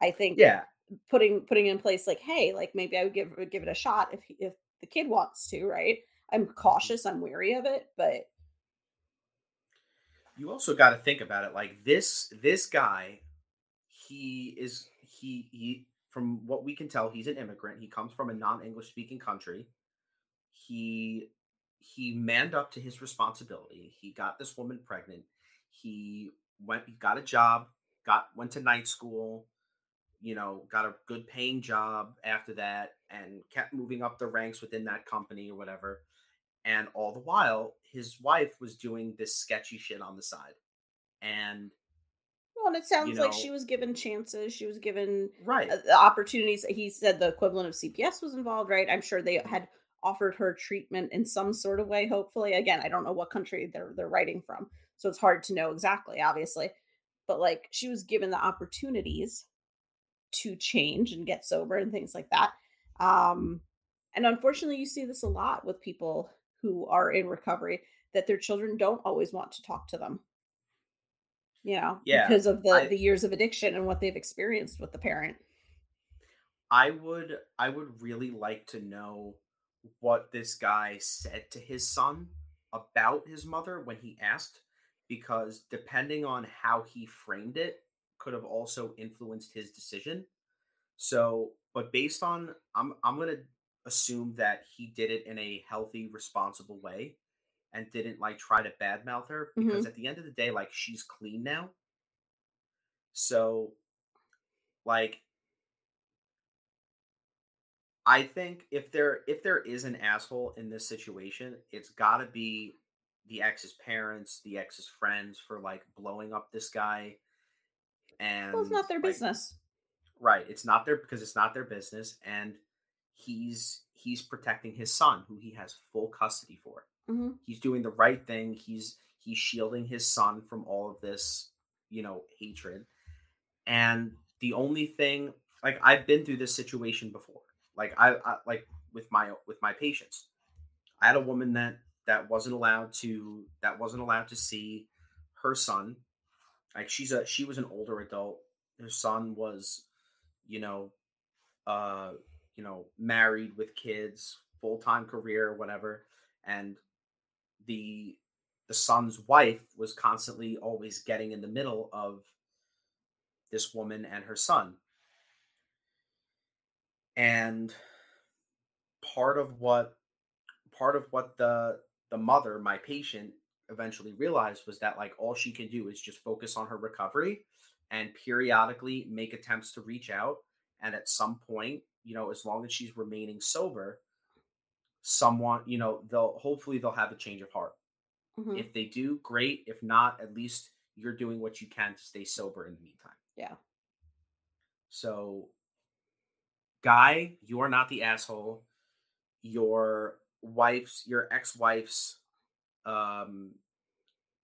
Speaker 2: I think
Speaker 1: yeah.
Speaker 2: putting putting in place like hey like maybe i would give give it a shot if if the kid wants to right? I'm cautious i'm weary of it but
Speaker 1: you also got to think about it like this this guy he is he he from what we can tell he's an immigrant he comes from a non-english speaking country he he manned up to his responsibility he got this woman pregnant he went he got a job got went to night school you know, got a good paying job after that and kept moving up the ranks within that company or whatever. And all the while, his wife was doing this sketchy shit on the side. And
Speaker 2: well, and it sounds you know, like she was given chances. She was given
Speaker 1: right
Speaker 2: uh, opportunities. He said the equivalent of CPS was involved, right? I'm sure they had offered her treatment in some sort of way. Hopefully, again, I don't know what country they're they're writing from, so it's hard to know exactly, obviously. But like, she was given the opportunities to change and get sober and things like that. Um, and unfortunately, you see this a lot with people who are in recovery that their children don't always want to talk to them. You know,
Speaker 1: yeah,
Speaker 2: because of the I, the years of addiction and what they've experienced with the parent.
Speaker 1: I would I would really like to know what this guy said to his son about his mother when he asked because depending on how he framed it could have also influenced his decision. So, but based on I'm I'm going to assume that he did it in a healthy, responsible way and didn't like try to badmouth her because mm-hmm. at the end of the day like she's clean now. So like I think if there if there is an asshole in this situation, it's got to be the ex's parents, the ex's friends for like blowing up this guy. And
Speaker 2: well, it's not their
Speaker 1: like,
Speaker 2: business.
Speaker 1: Right. It's not their because it's not their business and he's he's protecting his son who he has full custody for.
Speaker 2: hmm
Speaker 1: He's doing the right thing. He's he's shielding his son from all of this, you know, hatred. And the only thing like I've been through this situation before. Like I, I like with my with my patients. I had a woman that that wasn't allowed to that wasn't allowed to see her son. Like she's a she was an older adult. Her son was, you know, uh, you know, married with kids, full time career, whatever, and the the son's wife was constantly always getting in the middle of this woman and her son. And part of what part of what the the mother, my patient, eventually realized was that like all she can do is just focus on her recovery and periodically make attempts to reach out and at some point, you know, as long as she's remaining sober, someone, you know, they'll hopefully they'll have a change of heart.
Speaker 2: hmm
Speaker 1: If they do, great. If not, at least you're doing what you can to stay sober in the meantime.
Speaker 2: Yeah.
Speaker 1: So, guy, you are not the asshole. Your wife's, your ex-wife's, um,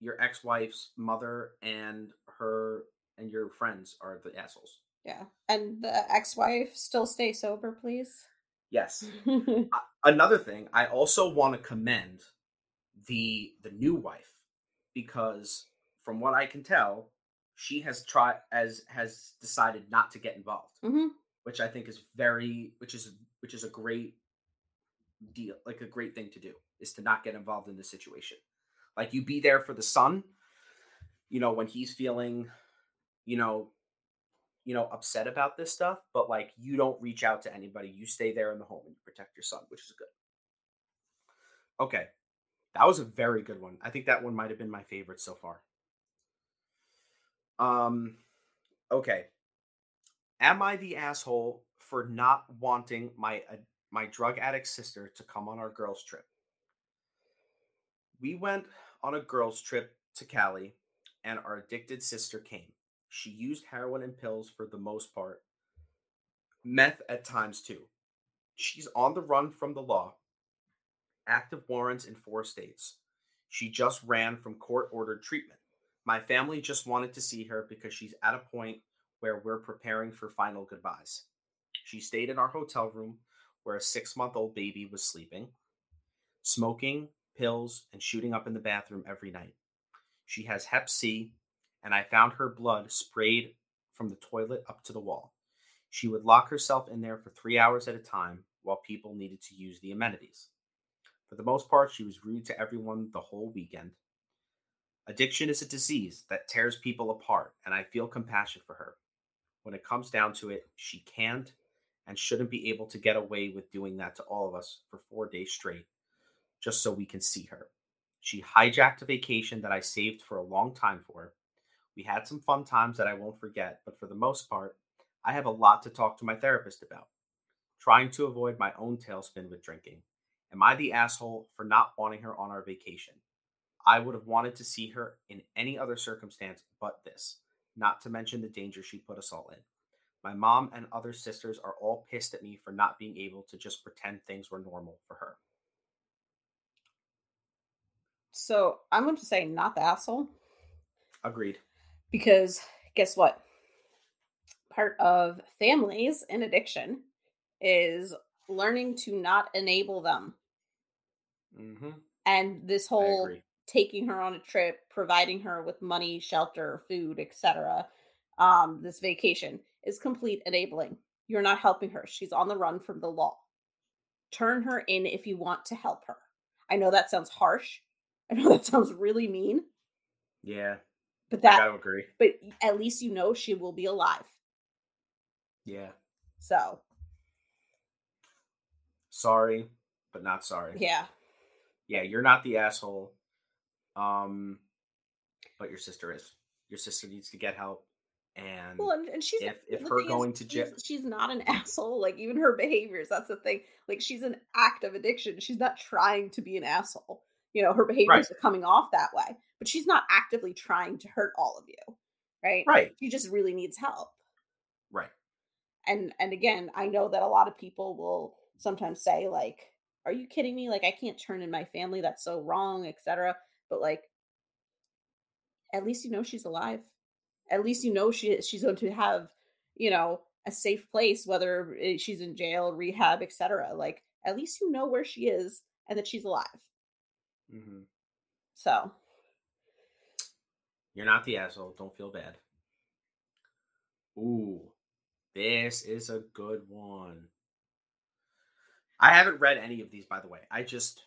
Speaker 1: your ex-wife's mother and her and your friends are the assholes.
Speaker 2: Yeah. And the ex-wife still stay sober, please.
Speaker 1: Yes. Another thing, I also want to commend the the new wife because from what I can tell, she has tried as has decided not to get involved.
Speaker 2: hmm
Speaker 1: which I think is very, which is which is a great deal, like a great thing to do, is to not get involved in the situation. Like you be there for the son, you know, when he's feeling, you know, you know, upset about this stuff, but like you don't reach out to anybody. You stay there in the home and you protect your son, which is good. Okay. That was a very good one. I think that one might have been my favorite so far. Um okay am I the asshole for not wanting my uh, my drug addict sister to come on our girls trip? We went on a girls trip to Cali and our addicted sister came. She used heroin and pills for the most part. Meth at times too. She's on the run from the law. Active warrants in four states. She just ran from court ordered treatment. My family just wanted to see her because she's at a point where we're preparing for final goodbyes. She stayed in our hotel room where a six month old baby was sleeping, smoking, pills, and shooting up in the bathroom every night. She has Hep C, and I found her blood sprayed from the toilet up to the wall. She would lock herself in there for three hours at a time while people needed to use the amenities. For the most part, she was rude to everyone the whole weekend. Addiction is a disease that tears people apart, and I feel compassion for her when it comes down to it, she can't and shouldn't be able to get away with doing that to all of us for four days straight, just so we can see her. She hijacked a vacation that I saved for a long time for. We had some fun times that I won't forget, but for the most part, I have a lot to talk to my therapist about. Trying to avoid my own tailspin with drinking. Am I the asshole for not wanting her on our vacation? I would have wanted to see her in any other circumstance but this not to mention the danger she put us all in. My mom and other sisters are all pissed at me for not being able to just pretend things were normal for her.
Speaker 2: So I'm going to say not the asshole
Speaker 1: Agreed.
Speaker 2: because guess what? Part of families in addiction is learning to not enable them.
Speaker 1: Mm-hmm.
Speaker 2: And this whole. Taking her on a trip, providing her with money, shelter, food, etc., um, this vacation is complete enabling. You're not helping her. She's on the run from the law. Turn her in if you want to help her. I know that sounds harsh. I know that sounds really mean,
Speaker 1: Yeah,
Speaker 2: but that
Speaker 1: gotta agree.
Speaker 2: but at least you know she will be alive.
Speaker 1: Yeah.
Speaker 2: So,
Speaker 1: Sorry, but not sorry.
Speaker 2: yeah.
Speaker 1: Yeah, you're not the asshole. Um, but your sister is. Your sister needs to get help. And
Speaker 2: well, and, and she's
Speaker 1: if, if her going
Speaker 2: is,
Speaker 1: to jail,
Speaker 2: she's, she's not an asshole. Like even her behaviors, that's the thing. Like she's an act of addiction. She's not trying to be an asshole. You know, her behaviors
Speaker 1: Right.
Speaker 2: are coming off that way, but she's not actively trying to hurt all of you, right?
Speaker 1: right,
Speaker 2: She just really needs help.
Speaker 1: right,
Speaker 2: and and again i know that a lot of people will sometimes say like are you kidding me like i can't turn in my family that's so wrong etc but like at least you know she's alive at least you know she she's going to have you know a safe place whether she's in jail rehab etc like at least you know where she is and that she's alive
Speaker 1: hmm
Speaker 2: so
Speaker 1: You're not the asshole. Don't feel bad. Ooh, this is a good one. I haven't read any of these, by the way. I just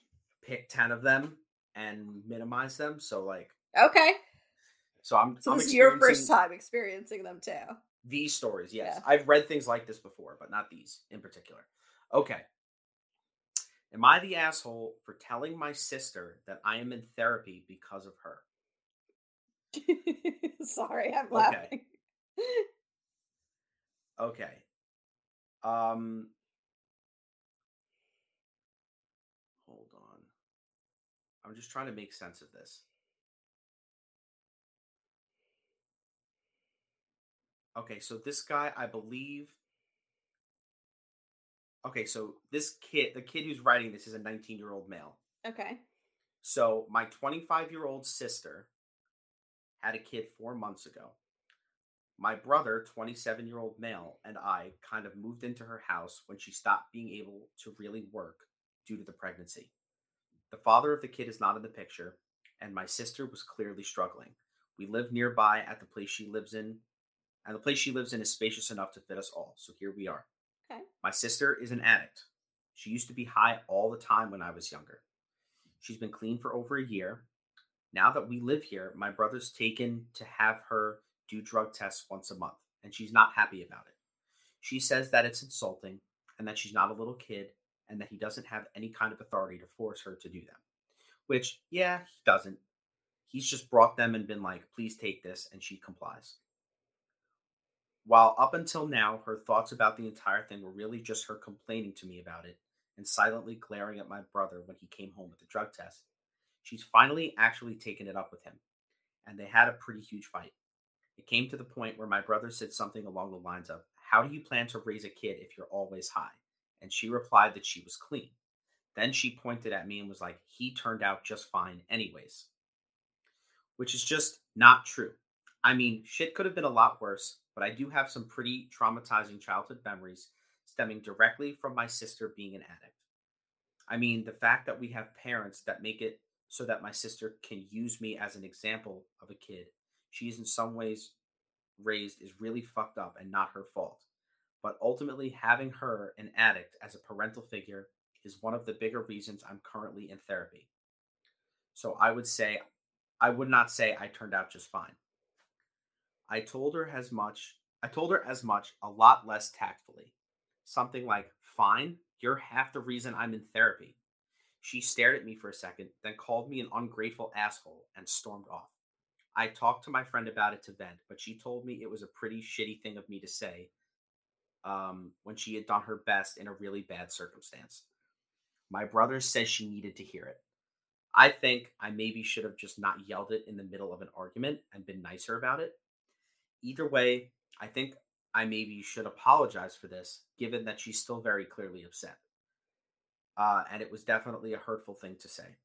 Speaker 1: picked 10 of them and minimize them. So, like,
Speaker 2: okay
Speaker 1: so I'm,
Speaker 2: so
Speaker 1: I'm
Speaker 2: this is your first time experiencing them too
Speaker 1: These stories, yes.
Speaker 2: Yeah.
Speaker 1: I've read things like this before, but not these in particular. Okay. Am I the asshole for telling my sister that I am in therapy because of her?
Speaker 2: sorry i'm
Speaker 1: Okay.
Speaker 2: laughing
Speaker 1: Okay. Um Hold on. I'm just trying to make sense of this. Okay, so this guy, I believe Okay, so this kid, the kid who's writing this is a 19-year-old male.
Speaker 2: okay
Speaker 1: So my 25 year old sister had a kid four months ago. My brother, 27 year old male, and I kind of moved into her house when she stopped being able to really work due to the pregnancy. The father of the kid is not in the picture, and my sister was clearly struggling. We live nearby at the place she lives in, and the place she lives in is spacious enough to fit us all. So here we are.
Speaker 2: Okay.
Speaker 1: My sister is an addict. She used to be high all the time when I was younger. She's been clean for over a year. Now that we live here, my brother's taken to have her do drug tests once a month, and she's not happy about it. She says that it's insulting and that she's not a little kid and that he doesn't have any kind of authority to force her to do them. Which, yeah, he doesn't. He's just brought them and been like, please take this, and she complies. While up until now, her thoughts about the entire thing were really just her complaining to me about it and silently glaring at my brother when he came home with the drug test. She's finally actually taken it up with him, and they had a pretty huge fight. It came to the point where my brother said something along the lines of, How do you plan to raise a kid if you're always high? And she replied that she was clean. Then she pointed at me and was like, He turned out just fine, anyways. Which is just not true. I mean, shit could have been a lot worse, but I do have some pretty traumatizing childhood memories stemming directly from my sister being an addict. I mean, the fact that we have parents that make it so that my sister can use me as an example of a kid she's in some ways raised is really fucked up and not her fault. But ultimately, having her, an addict, as a parental figure is one of the bigger reasons I'm currently in therapy. So I would say, I would not say I turned out just fine. I told her as much, I told her as much a lot less tactfully. Something like, fine, you're half the reason I'm in therapy. She stared at me for a second, then called me an ungrateful asshole and stormed off. I talked to my friend about it to vent, but she told me it was a pretty shitty thing of me to say um, when she had done her best in a really bad circumstance. My brother says she needed to hear it. I think I maybe should have just not yelled it in the middle of an argument and been nicer about it. Either way, I think I maybe should apologize for this, given that she's still very clearly upset. Uh, and it was definitely a hurtful thing to say.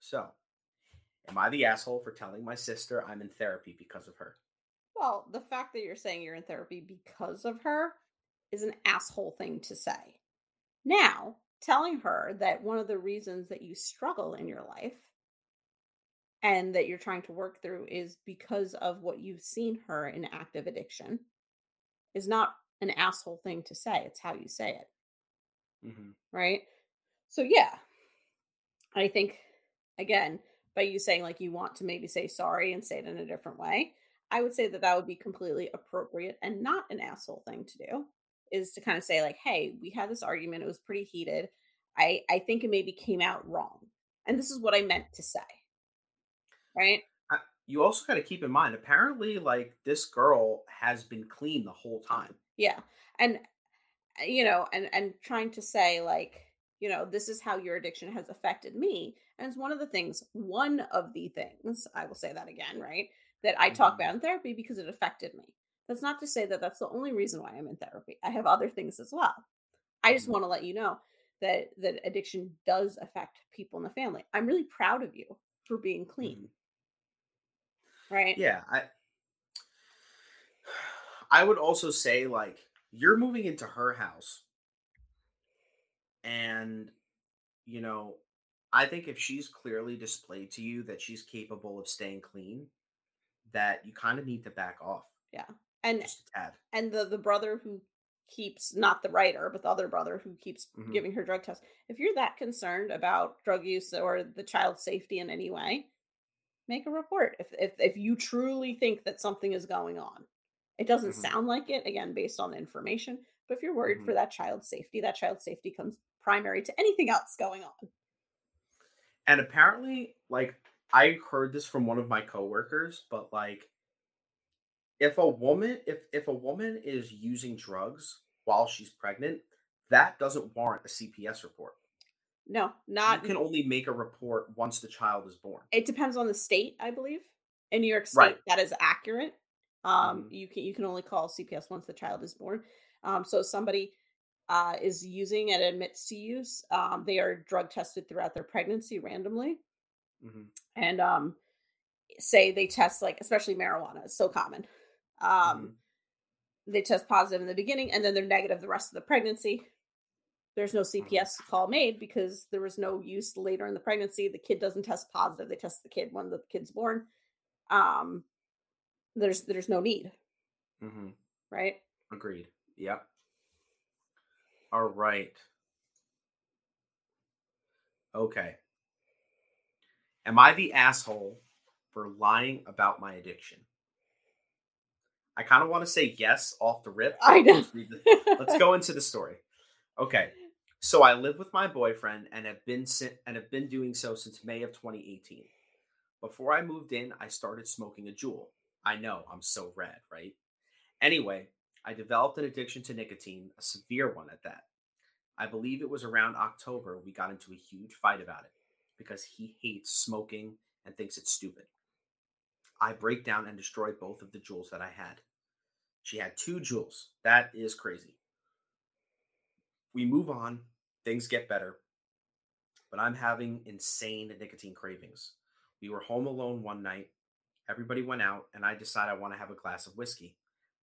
Speaker 1: So, am I the asshole for telling my sister I'm in therapy because of her?
Speaker 2: Well, the fact that you're saying you're in therapy because of her is an asshole thing to say. Now, telling her that one of the reasons that you struggle in your life and that you're trying to work through is because of what you've seen her in active addiction is not an asshole thing to say. It's how you say it,
Speaker 1: Mm-hmm.
Speaker 2: right? So, yeah, I think, again, by you saying like you want to maybe say sorry and say it in a different way, I would say that that would be completely appropriate and not an asshole thing to do. Is to kind of say like, "Hey, we had this argument. It was pretty heated. I I think it maybe came out wrong, and this is what I meant to say." Right?
Speaker 1: You also got to keep in mind apparently like this girl has been clean the whole time
Speaker 2: Yeah. And uh, you know, and and trying to say like, you know, this is how your addiction has affected me. And it's one of the things, one of the things, I will say that again, right? That I talk
Speaker 1: Mhm.
Speaker 2: about in therapy because it affected me. That's not to say that that's the only reason why I'm in therapy. I have other things as well. I just
Speaker 1: Mhm.
Speaker 2: want to let you know that that addiction does affect people in the family. I'm really proud of you for being clean, right?
Speaker 1: yeah i i would also say like you're moving into her house and you know i think if she's clearly displayed to you that she's capable of staying clean that you kind of need to back off
Speaker 2: Yeah. And
Speaker 1: just a tad
Speaker 2: and the the brother who keeps not the writer but the other brother who keeps
Speaker 1: Mhm.
Speaker 2: giving her drug tests if you're that concerned about drug use or the child's safety in any way make a report if if, if you truly think that something is going on it doesn't
Speaker 1: Mhm.
Speaker 2: sound like it again based on the information but if you're worried for
Speaker 1: Mhm.
Speaker 2: that child's safety that child's safety comes primary to anything else going on
Speaker 1: And apparently, like I heard this from one of my coworkers, but like if a woman if if a woman is using drugs while she's pregnant, that doesn't warrant a CPS report.
Speaker 2: no not
Speaker 1: you can only make a report once the child is born.
Speaker 2: it depends on the state i believe in new york state
Speaker 1: Right.
Speaker 2: that is accurate um
Speaker 1: Mhm.
Speaker 2: you can you can only call cps once the child is born um so somebody uh is using and admits to use um they are drug tested throughout their pregnancy randomly
Speaker 1: Mhm.
Speaker 2: and um say they test like especially marijuana is so common um
Speaker 1: Mhm.
Speaker 2: they test positive in the beginning and then they're negative the rest of the pregnancy there's no cps call made because there was no use later in the pregnancy the kid doesn't test positive they test the kid when the kid's born um there's there's no need
Speaker 1: Mhm.
Speaker 2: right
Speaker 1: Agreed. Yep. All right. Okay. Am I the asshole for lying about my addiction? I kind of want to say yes off the rip.
Speaker 2: i know
Speaker 1: Let's go into the story. Okay. So I live with my boyfriend and have been and have been doing so since May of 2018. Before I moved in, I started smoking a Juul. I know, I'm so red, right? Anyway, I developed an addiction to nicotine, a severe one at that. I believe it was around October we got into a huge fight about it because he hates smoking and thinks it's stupid. I break down and destroy both of the Juuls that I had. She had two Juuls. That is crazy. We move on, things get better, but I'm having insane nicotine cravings. We were home alone one night. Everybody went out, and I decide I want to have a glass of whiskey.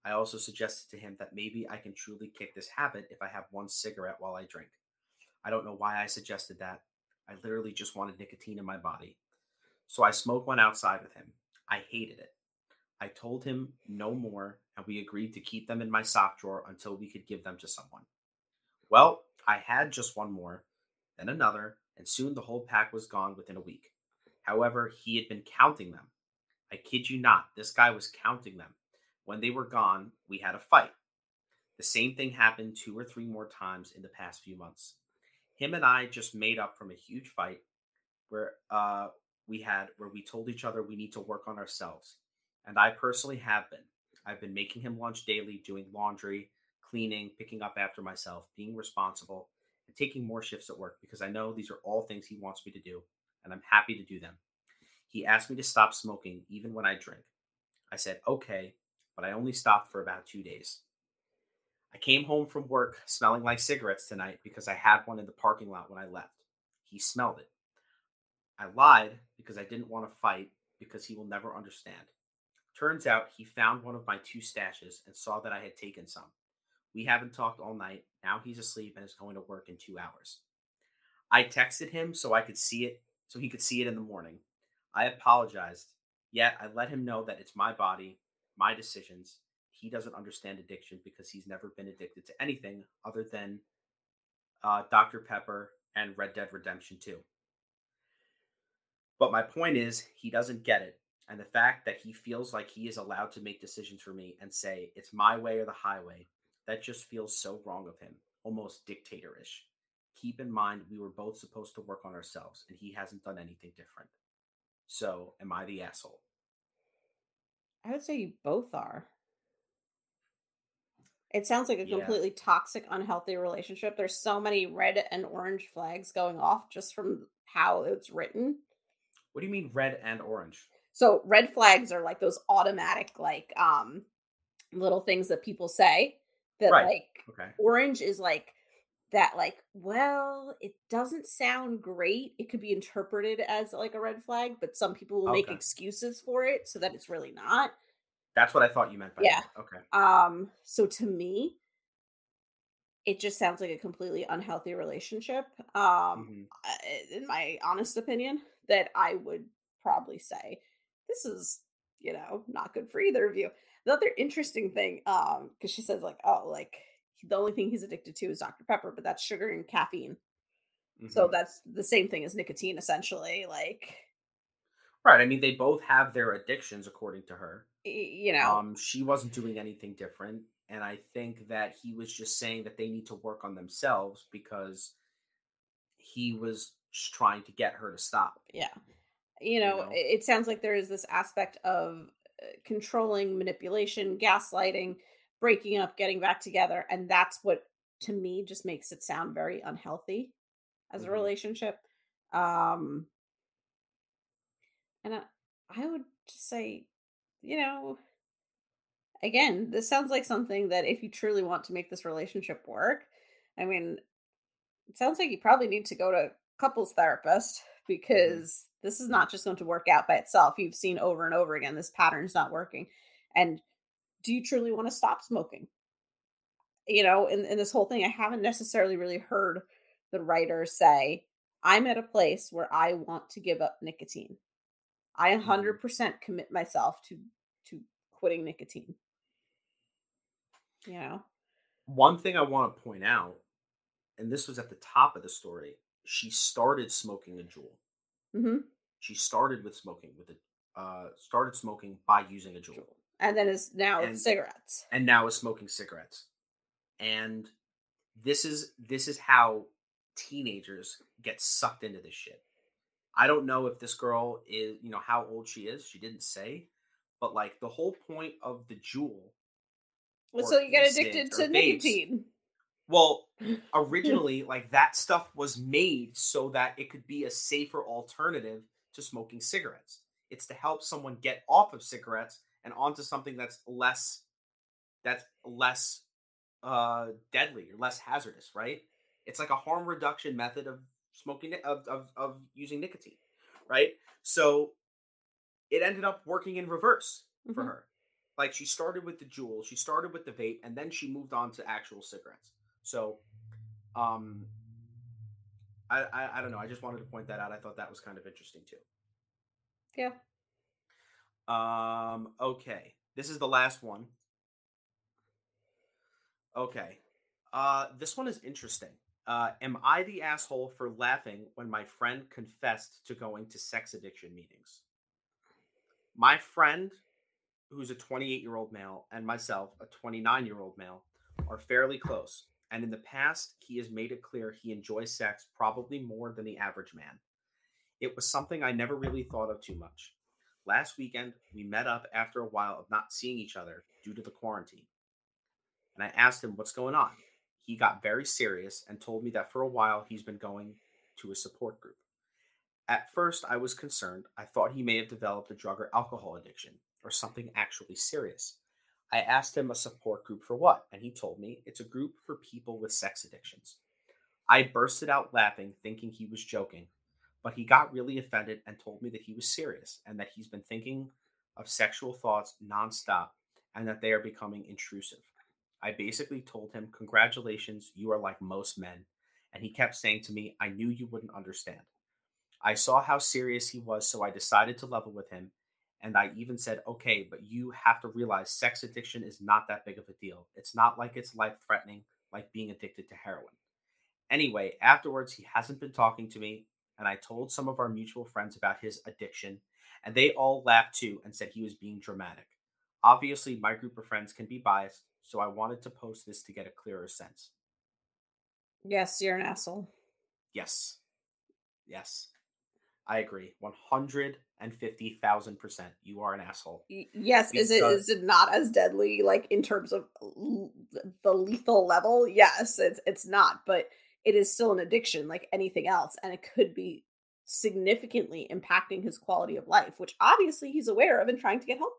Speaker 1: I also suggested to him that maybe I can truly kick this habit if I have one cigarette while I drink. I don't know why I suggested that. I literally just wanted nicotine in my body. So I smoked one outside with him. I hated it. I told him no more, and we agreed to keep them in my sock drawer until we could give them to someone. Well, I had just one more, then another, and soon the whole pack was gone within a week. However, he had been counting them. I kid you not, this guy was counting them. When they were gone, we had a fight. The same thing happened two or three more times in the past few months. Him and I just made up from a huge fight where uh, we had where we told each other we need to work on ourselves. And I personally have been. I've been making him lunch daily, doing laundry, cleaning, picking up after myself, being responsible, and taking more shifts at work because I know these are all things he wants me to do, and I'm happy to do them. He asked me to stop smoking even when I drink. I said, okay, but I only stopped for about two days. I came home from work smelling like cigarettes tonight because I had one in the parking lot when I left. He smelled it. I lied because I didn't want to fight because he will never understand. Turns out he found one of my two stashes and saw that I had taken some. We haven't talked all night. Now he's asleep and is going to work in two hours. I texted him so I could see it, so he could see it in the morning. I apologized, yet I let him know that it's my body, my decisions. He doesn't understand addiction because he's never been addicted to anything other than uh, Dr. Pepper and Red Dead Redemption 2. But my point is, he doesn't get it. And the fact that he feels like he is allowed to make decisions for me and say, it's my way or the highway, that just feels so wrong of him, almost dictatorish. Keep in mind, we were both supposed to work on ourselves, and he hasn't done anything different. So, am I the asshole?
Speaker 2: I would say you both are. It sounds like a
Speaker 1: Yeah.
Speaker 2: completely toxic, unhealthy relationship. There's so many red and orange flags going off just from how it's written.
Speaker 1: What do you mean red and orange?
Speaker 2: So red flags are like those automatic like um little things that people say that
Speaker 1: Right.
Speaker 2: like
Speaker 1: Okay.
Speaker 2: orange is like that like well it doesn't sound great it could be interpreted as like a red flag but some people will make excuses for it so that it's really not
Speaker 1: That's what I thought you meant by
Speaker 2: Yeah.
Speaker 1: that. Okay.
Speaker 2: um so to me it just sounds like a completely unhealthy relationship um
Speaker 1: Mhm.
Speaker 2: In my honest opinion that i would probably say this is you know not good for either of you the other interesting thing um because she says like oh like the only thing he's addicted to is dr pepper but that's sugar and caffeine so
Speaker 1: Mhm.
Speaker 2: that's the same thing as nicotine essentially like
Speaker 1: right. I mean, they both have their addictions, according to her.
Speaker 2: you know
Speaker 1: Um, she wasn't doing anything different, and I think that he was just saying that they need to work on themselves because he was trying to get her to stop.
Speaker 2: yeah you know,
Speaker 1: know?
Speaker 2: it sounds like there is this aspect of uh, controlling manipulation gaslighting breaking up getting back together and that's what to me just makes it sound very unhealthy as a
Speaker 1: Mhm.
Speaker 2: relationship um and I, I would just say you know again this sounds like something that if you truly want to make this relationship work i mean it sounds like you probably need to go to a couples therapist mm-hmm. because this is not just going to work out by itself. You've seen over and over again this pattern's not working. And do you truly want to stop smoking? You know in, in this whole thing i haven't necessarily really heard the writer say i'm at a place where i want to give up nicotine i 100% commit myself to to quitting nicotine you know
Speaker 1: One thing I want to point out, and this was at the top of the story, she started smoking a Juul.
Speaker 2: hmm
Speaker 1: She started with smoking with a uh, started smoking by using a Juul.
Speaker 2: and then is now
Speaker 1: And-
Speaker 2: cigarettes
Speaker 1: and now is smoking cigarettes. And this is this is how teenagers get sucked into this shit. I don't know if this girl is, you know, how old she is. She didn't say, but like the whole point of the Juul.
Speaker 2: well, so you get
Speaker 1: e-cigs
Speaker 2: addicted to
Speaker 1: vapes.
Speaker 2: nicotine
Speaker 1: Well, originally, like that stuff was made so that it could be a safer alternative to smoking cigarettes. It's to help someone get off of cigarettes and onto something that's less that's less uh deadly or less hazardous, right? It's like a harm reduction method of smoking of of, of using nicotine, right? So it ended up working in reverse for
Speaker 2: Mhm.
Speaker 1: her. Like she started with the Juul, she started with the vape, and then she moved on to actual cigarettes. So, um, I, I I don't know. I just wanted to point that out. I thought that was kind of interesting too.
Speaker 2: yeah
Speaker 1: Um. Okay. This is the last one. Okay. Uh, this one is interesting. Uh, am I the asshole for laughing when my friend confessed to going to sex addiction meetings? My friend, who's a 28 year old male, and myself, a 29 year old male, are fairly close. And in the past, he has made it clear he enjoys sex probably more than the average man. It was something I never really thought of too much. Last weekend, we met up after a while of not seeing each other due to the quarantine. And I asked him what's going on. He got very serious and told me that for a while he's been going to a support group. At first, I was concerned. I thought he may have developed a drug or alcohol addiction or something actually serious. I asked him a support group for what, and he told me it's a group for people with sex addictions. I bursted out laughing, thinking he was joking, but he got really offended and told me that he was serious and that he's been thinking of sexual thoughts nonstop and that they are becoming intrusive. I basically told him, Congratulations, you are like most men. And he kept saying to me, I knew you wouldn't understand. I saw how serious he was, so I decided to level with him. And I even said, Okay, but you have to realize sex addiction is not that big of a deal. It's not like it's life threatening, like being addicted to heroin. Anyway, afterwards, he hasn't been talking to me, and I told some of our mutual friends about his addiction, and they all laughed too and said he was being dramatic. Obviously, my group of friends can be biased, so I wanted to post this to get a clearer sense.
Speaker 2: yes you're an asshole
Speaker 1: Yes. Yes. I agree. 110%. and fifty thousand percent, you are an asshole.
Speaker 2: Yes, because... is it is it not as deadly like in terms of the lethal level? Yes, it's it's not, but it is still an addiction like anything else, and it could be significantly impacting his quality of life, which obviously he's aware of and trying to get help.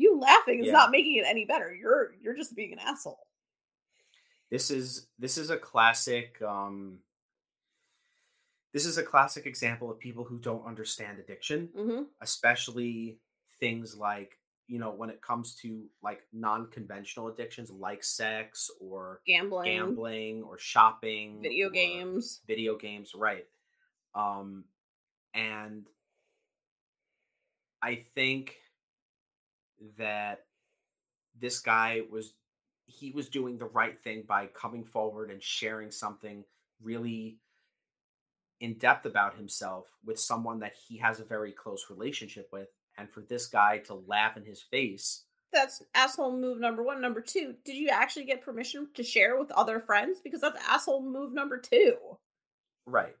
Speaker 2: You laughing is yeah. not making it any better. You're you're just being an asshole.
Speaker 1: This is this is a classic um this is a classic example of people who don't understand addiction, mm-hmm. especially things like you know when it comes to like non-conventional addictions like sex or
Speaker 2: gambling
Speaker 1: gambling or shopping
Speaker 2: video games
Speaker 1: video games right um and i think that this guy was he was doing the right thing by coming forward and sharing something really in depth about himself with someone that he has a very close relationship with. And for this guy to laugh in his face
Speaker 2: that's asshole move number one. Number two did you actually get permission to share with other friends? Because that's asshole move number two.
Speaker 1: Right.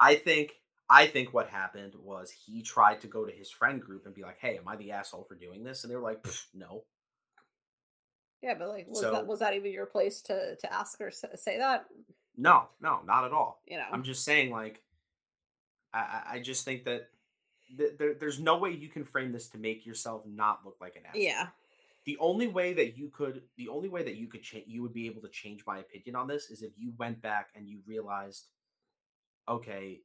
Speaker 1: I think i think what happened was he tried to go to his friend group and be like hey am i the asshole for doing this and they were like no
Speaker 2: yeah but like was so, that was that even your place to to ask or say that
Speaker 1: no, no, not at all.
Speaker 2: You know,
Speaker 1: I'm just saying, like, I, I just think that th- there, there's no way you can frame this to make yourself not look like an asshole.
Speaker 2: Yeah.
Speaker 1: The only way that you could, the only way that you could change, you would be able to change my opinion on this is if you went back and you realized, okay,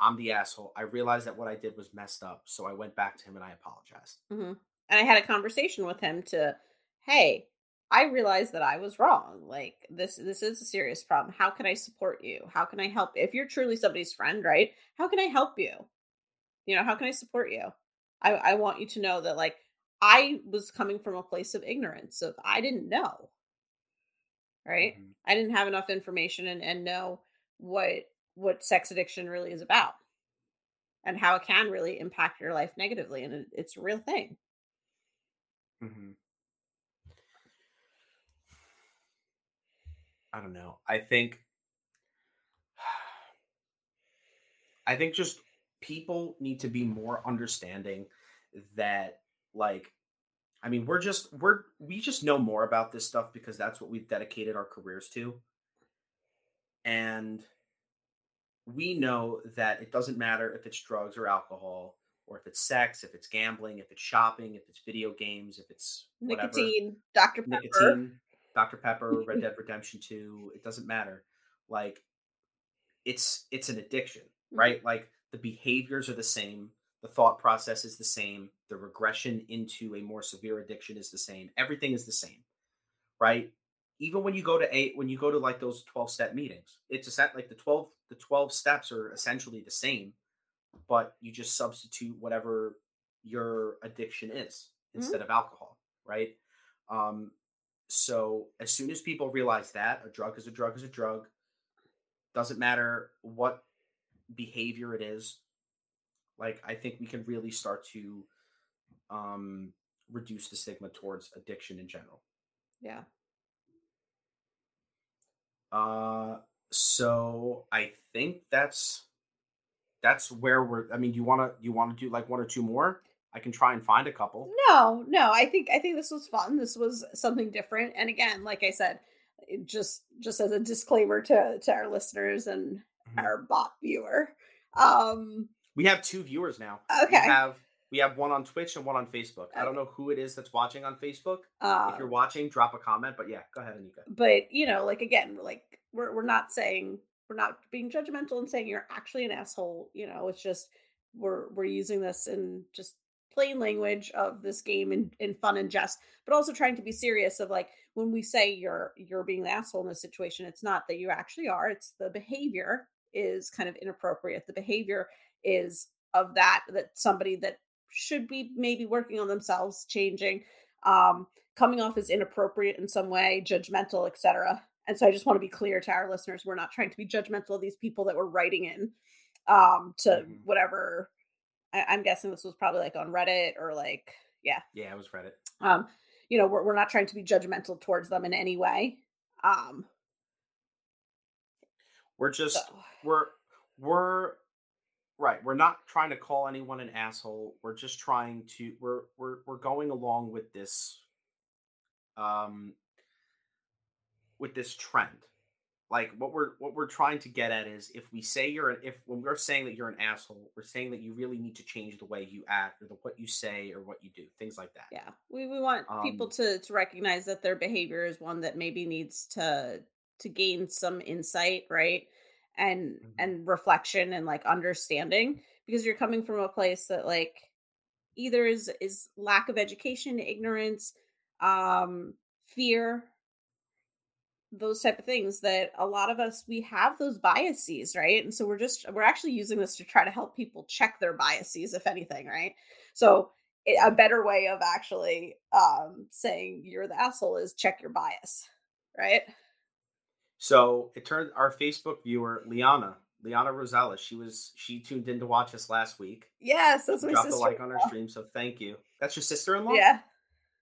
Speaker 1: I'm the asshole. I realized that what I did was messed up, so I went back to him and I apologized.
Speaker 2: Mm-hmm. And I had a conversation with him to, hey, I realized that I was wrong. Like this this is a serious problem. How can I support you? How can I help? If you're truly somebody's friend, right? How can I help you? You know, how can I support you? I I want you to know that like I was coming from a place of ignorance of I didn't know. Right? Mm-hmm. I didn't have enough information and and know what what sex addiction really is about and how it can really impact your life negatively and it, it's a real thing.
Speaker 1: Mm-hmm. I don't know. I think I think just people need to be more understanding that like I mean, we're just we're we just know more about this stuff because that's what we've dedicated our careers to. And we know that it doesn't matter if it's drugs or alcohol or if it's sex, if it's gambling, if it's shopping, if it's video games, if it's whatever.
Speaker 2: nicotine, Dr. Pepper.
Speaker 1: Nicotine, Dr. Pepper, Red Dead Redemption 2, it doesn't matter. Like it's it's an addiction, mm-hmm. right? Like the behaviors are the same, the thought process is the same, the regression into a more severe addiction is the same. Everything is the same. Right? Even when you go to eight when you go to like those 12 step meetings, it's a set like the 12 the 12 steps are essentially the same, but you just substitute whatever your addiction is mm-hmm. instead mm-hmm. of alcohol, right? Um, so as soon as people realize that a drug is a drug is a drug, doesn't matter what behavior it is, like I think we can really start to um reduce the stigma towards addiction in general.
Speaker 2: Yeah.
Speaker 1: Uh so I think that's that's where we're I mean, you want to you want to do like one or two more? I can try and find a couple.
Speaker 2: No, no, I think I think this was fun. This was something different. And again, like I said, just just as a disclaimer to to our listeners and mm-hmm. our bot viewer. Um
Speaker 1: we have two viewers now.
Speaker 2: Okay.
Speaker 1: We have we have one on Twitch and one on Facebook. Okay. I don't know who it is that's watching on Facebook. Uh, if you're watching, drop a comment. But yeah, go ahead, Anika.
Speaker 2: But you know, like again, like we're we're not saying we're not being judgmental and saying you're actually an asshole. You know, it's just we're we're using this in just plain language of this game in, in fun and jest, but also trying to be serious of like when we say you're you're being the asshole in this situation, it's not that you actually are, it's the behavior is kind of inappropriate. The behavior is of that that somebody that should be maybe working on themselves, changing, um, coming off as inappropriate in some way, judgmental, etc. And so I just want to be clear to our listeners, we're not trying to be judgmental of these people that were writing in um to mm-hmm. whatever I, am guessing this was probably like on Reddit or like yeah.
Speaker 1: Yeah, it was Reddit.
Speaker 2: Um, you know, we're we're not trying to be judgmental towards them in any way. Um
Speaker 1: we're just so. we're we're Right. We're not trying to call anyone an asshole. We're just trying to we're we're we're going along with this um with this trend. Like what we're what we're trying to get at is if we say you're an if when we're saying that you're an asshole, we're saying that you really need to change the way you act or the what you say or what you do, things like that.
Speaker 2: Yeah. We we want people
Speaker 1: Um
Speaker 2: to to recognize that their behavior is one that maybe needs to to gain some insight, right? And
Speaker 1: Mhm.
Speaker 2: and reflection and like understanding because you're coming from a place that like either is is lack of education, ignorance, um fear, those type of things that a lot of us we have those biases right? And so we're just we're actually using this to try to help people check their biases if anything right? So a better way of actually um saying you're the asshole is check your bias right
Speaker 1: So it turned our Facebook viewer, Liana, Liana Rosales, she was she tuned in to watch us last week.
Speaker 2: yes that's my
Speaker 1: Dropped a
Speaker 2: sister
Speaker 1: like on our stream, so thank you. That's your sister in law?
Speaker 2: yeah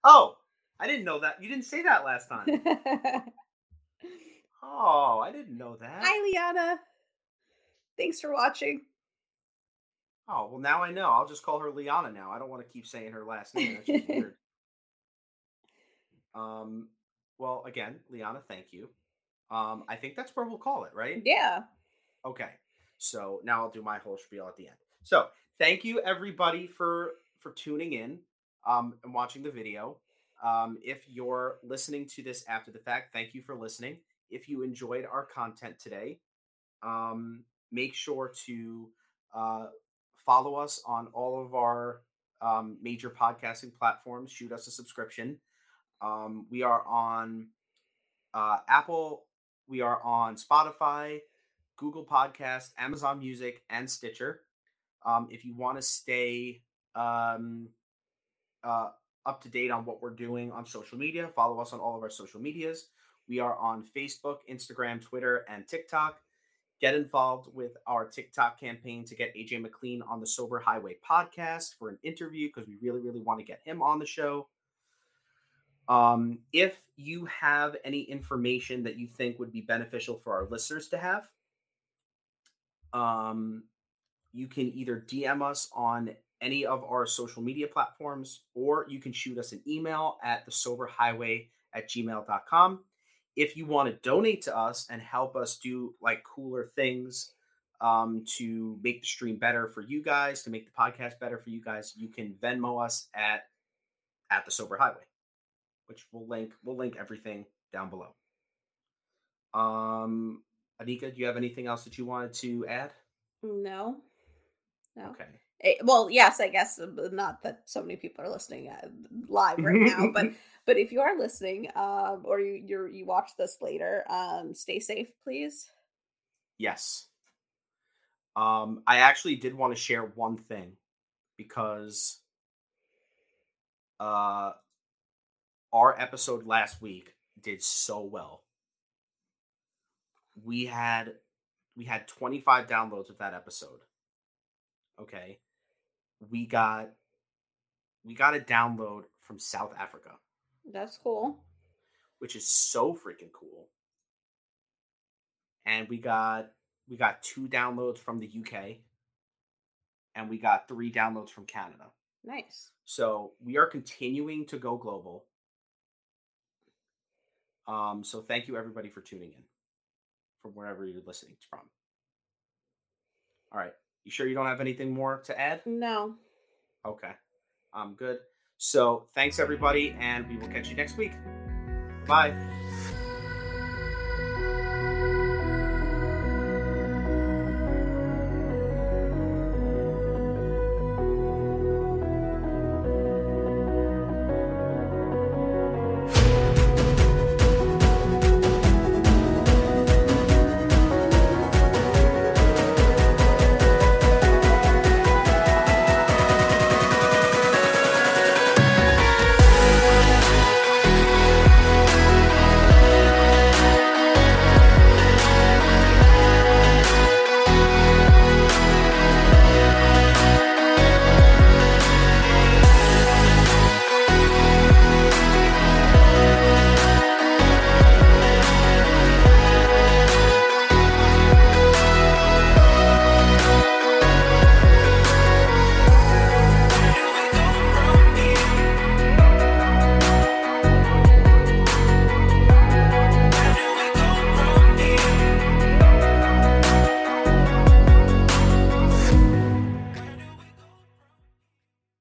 Speaker 1: Oh, I didn't know that. You didn't say that last time. oh, I didn't know that.
Speaker 2: hi liana thanks for watching
Speaker 1: Oh, well now I know. I'll just call her Liana now. I don't want to keep saying her last name. That's just weird. Um well again, Liana, thank you. Um, I think that's where we'll call it, right?
Speaker 2: yeah
Speaker 1: Okay. So now I'll do my whole spiel at the end. So thank you everybody for for tuning in um, and watching the video. Um, if you're listening to this after the fact, thank you for listening. If you enjoyed our content today, um, make sure to uh, follow us on all of our um, major podcasting platforms. Shoot us a subscription. Um, we are on uh, Apple. We are on Spotify. Google Podcast, Amazon Music, and Stitcher. Um, if you want to stay um, uh, up to date on what we're doing on social media, follow us on all of our social medias. We are on Facebook, Instagram, Twitter, and TikTok. Get involved with our TikTok campaign to get AJ McLean on the Sober Highway podcast for an interview because we really, really want to get him on the show. Um, if you have any information that you think would be beneficial for our listeners to have, um, you can either DM us on any of our social media platforms or you can shoot us an email at the sober highway at gmail.com. If you want to donate to us and help us do like cooler things um, to make the stream better for you guys, to make the podcast better for you guys, you can Venmo us at at the sober highway, which we'll link. We'll link everything down below. Um, Anika, do you have anything else that you wanted to add?
Speaker 2: no no
Speaker 1: Okay.
Speaker 2: Eh, well yes i guess uh, not that so many people are listening uh, live right now but but if you are listening um or you you're, you watch this later um stay safe please
Speaker 1: Yes. Um, I actually did want to share one thing because uh our episode last week did so well. We had we had 25 downloads of that episode. Okay. We got we got a download from South Africa,
Speaker 2: that's cool
Speaker 1: which is so freaking cool. And we got we got two downloads from the UK and we got three downloads from Canada.
Speaker 2: nice
Speaker 1: So we are continuing to go global. Um, so thank you everybody for tuning in from wherever you're listening from. All right. You sure you don't have anything more to add?
Speaker 2: no
Speaker 1: Okay. I'm good. So thanks everybody, and we will catch you next week. Bye.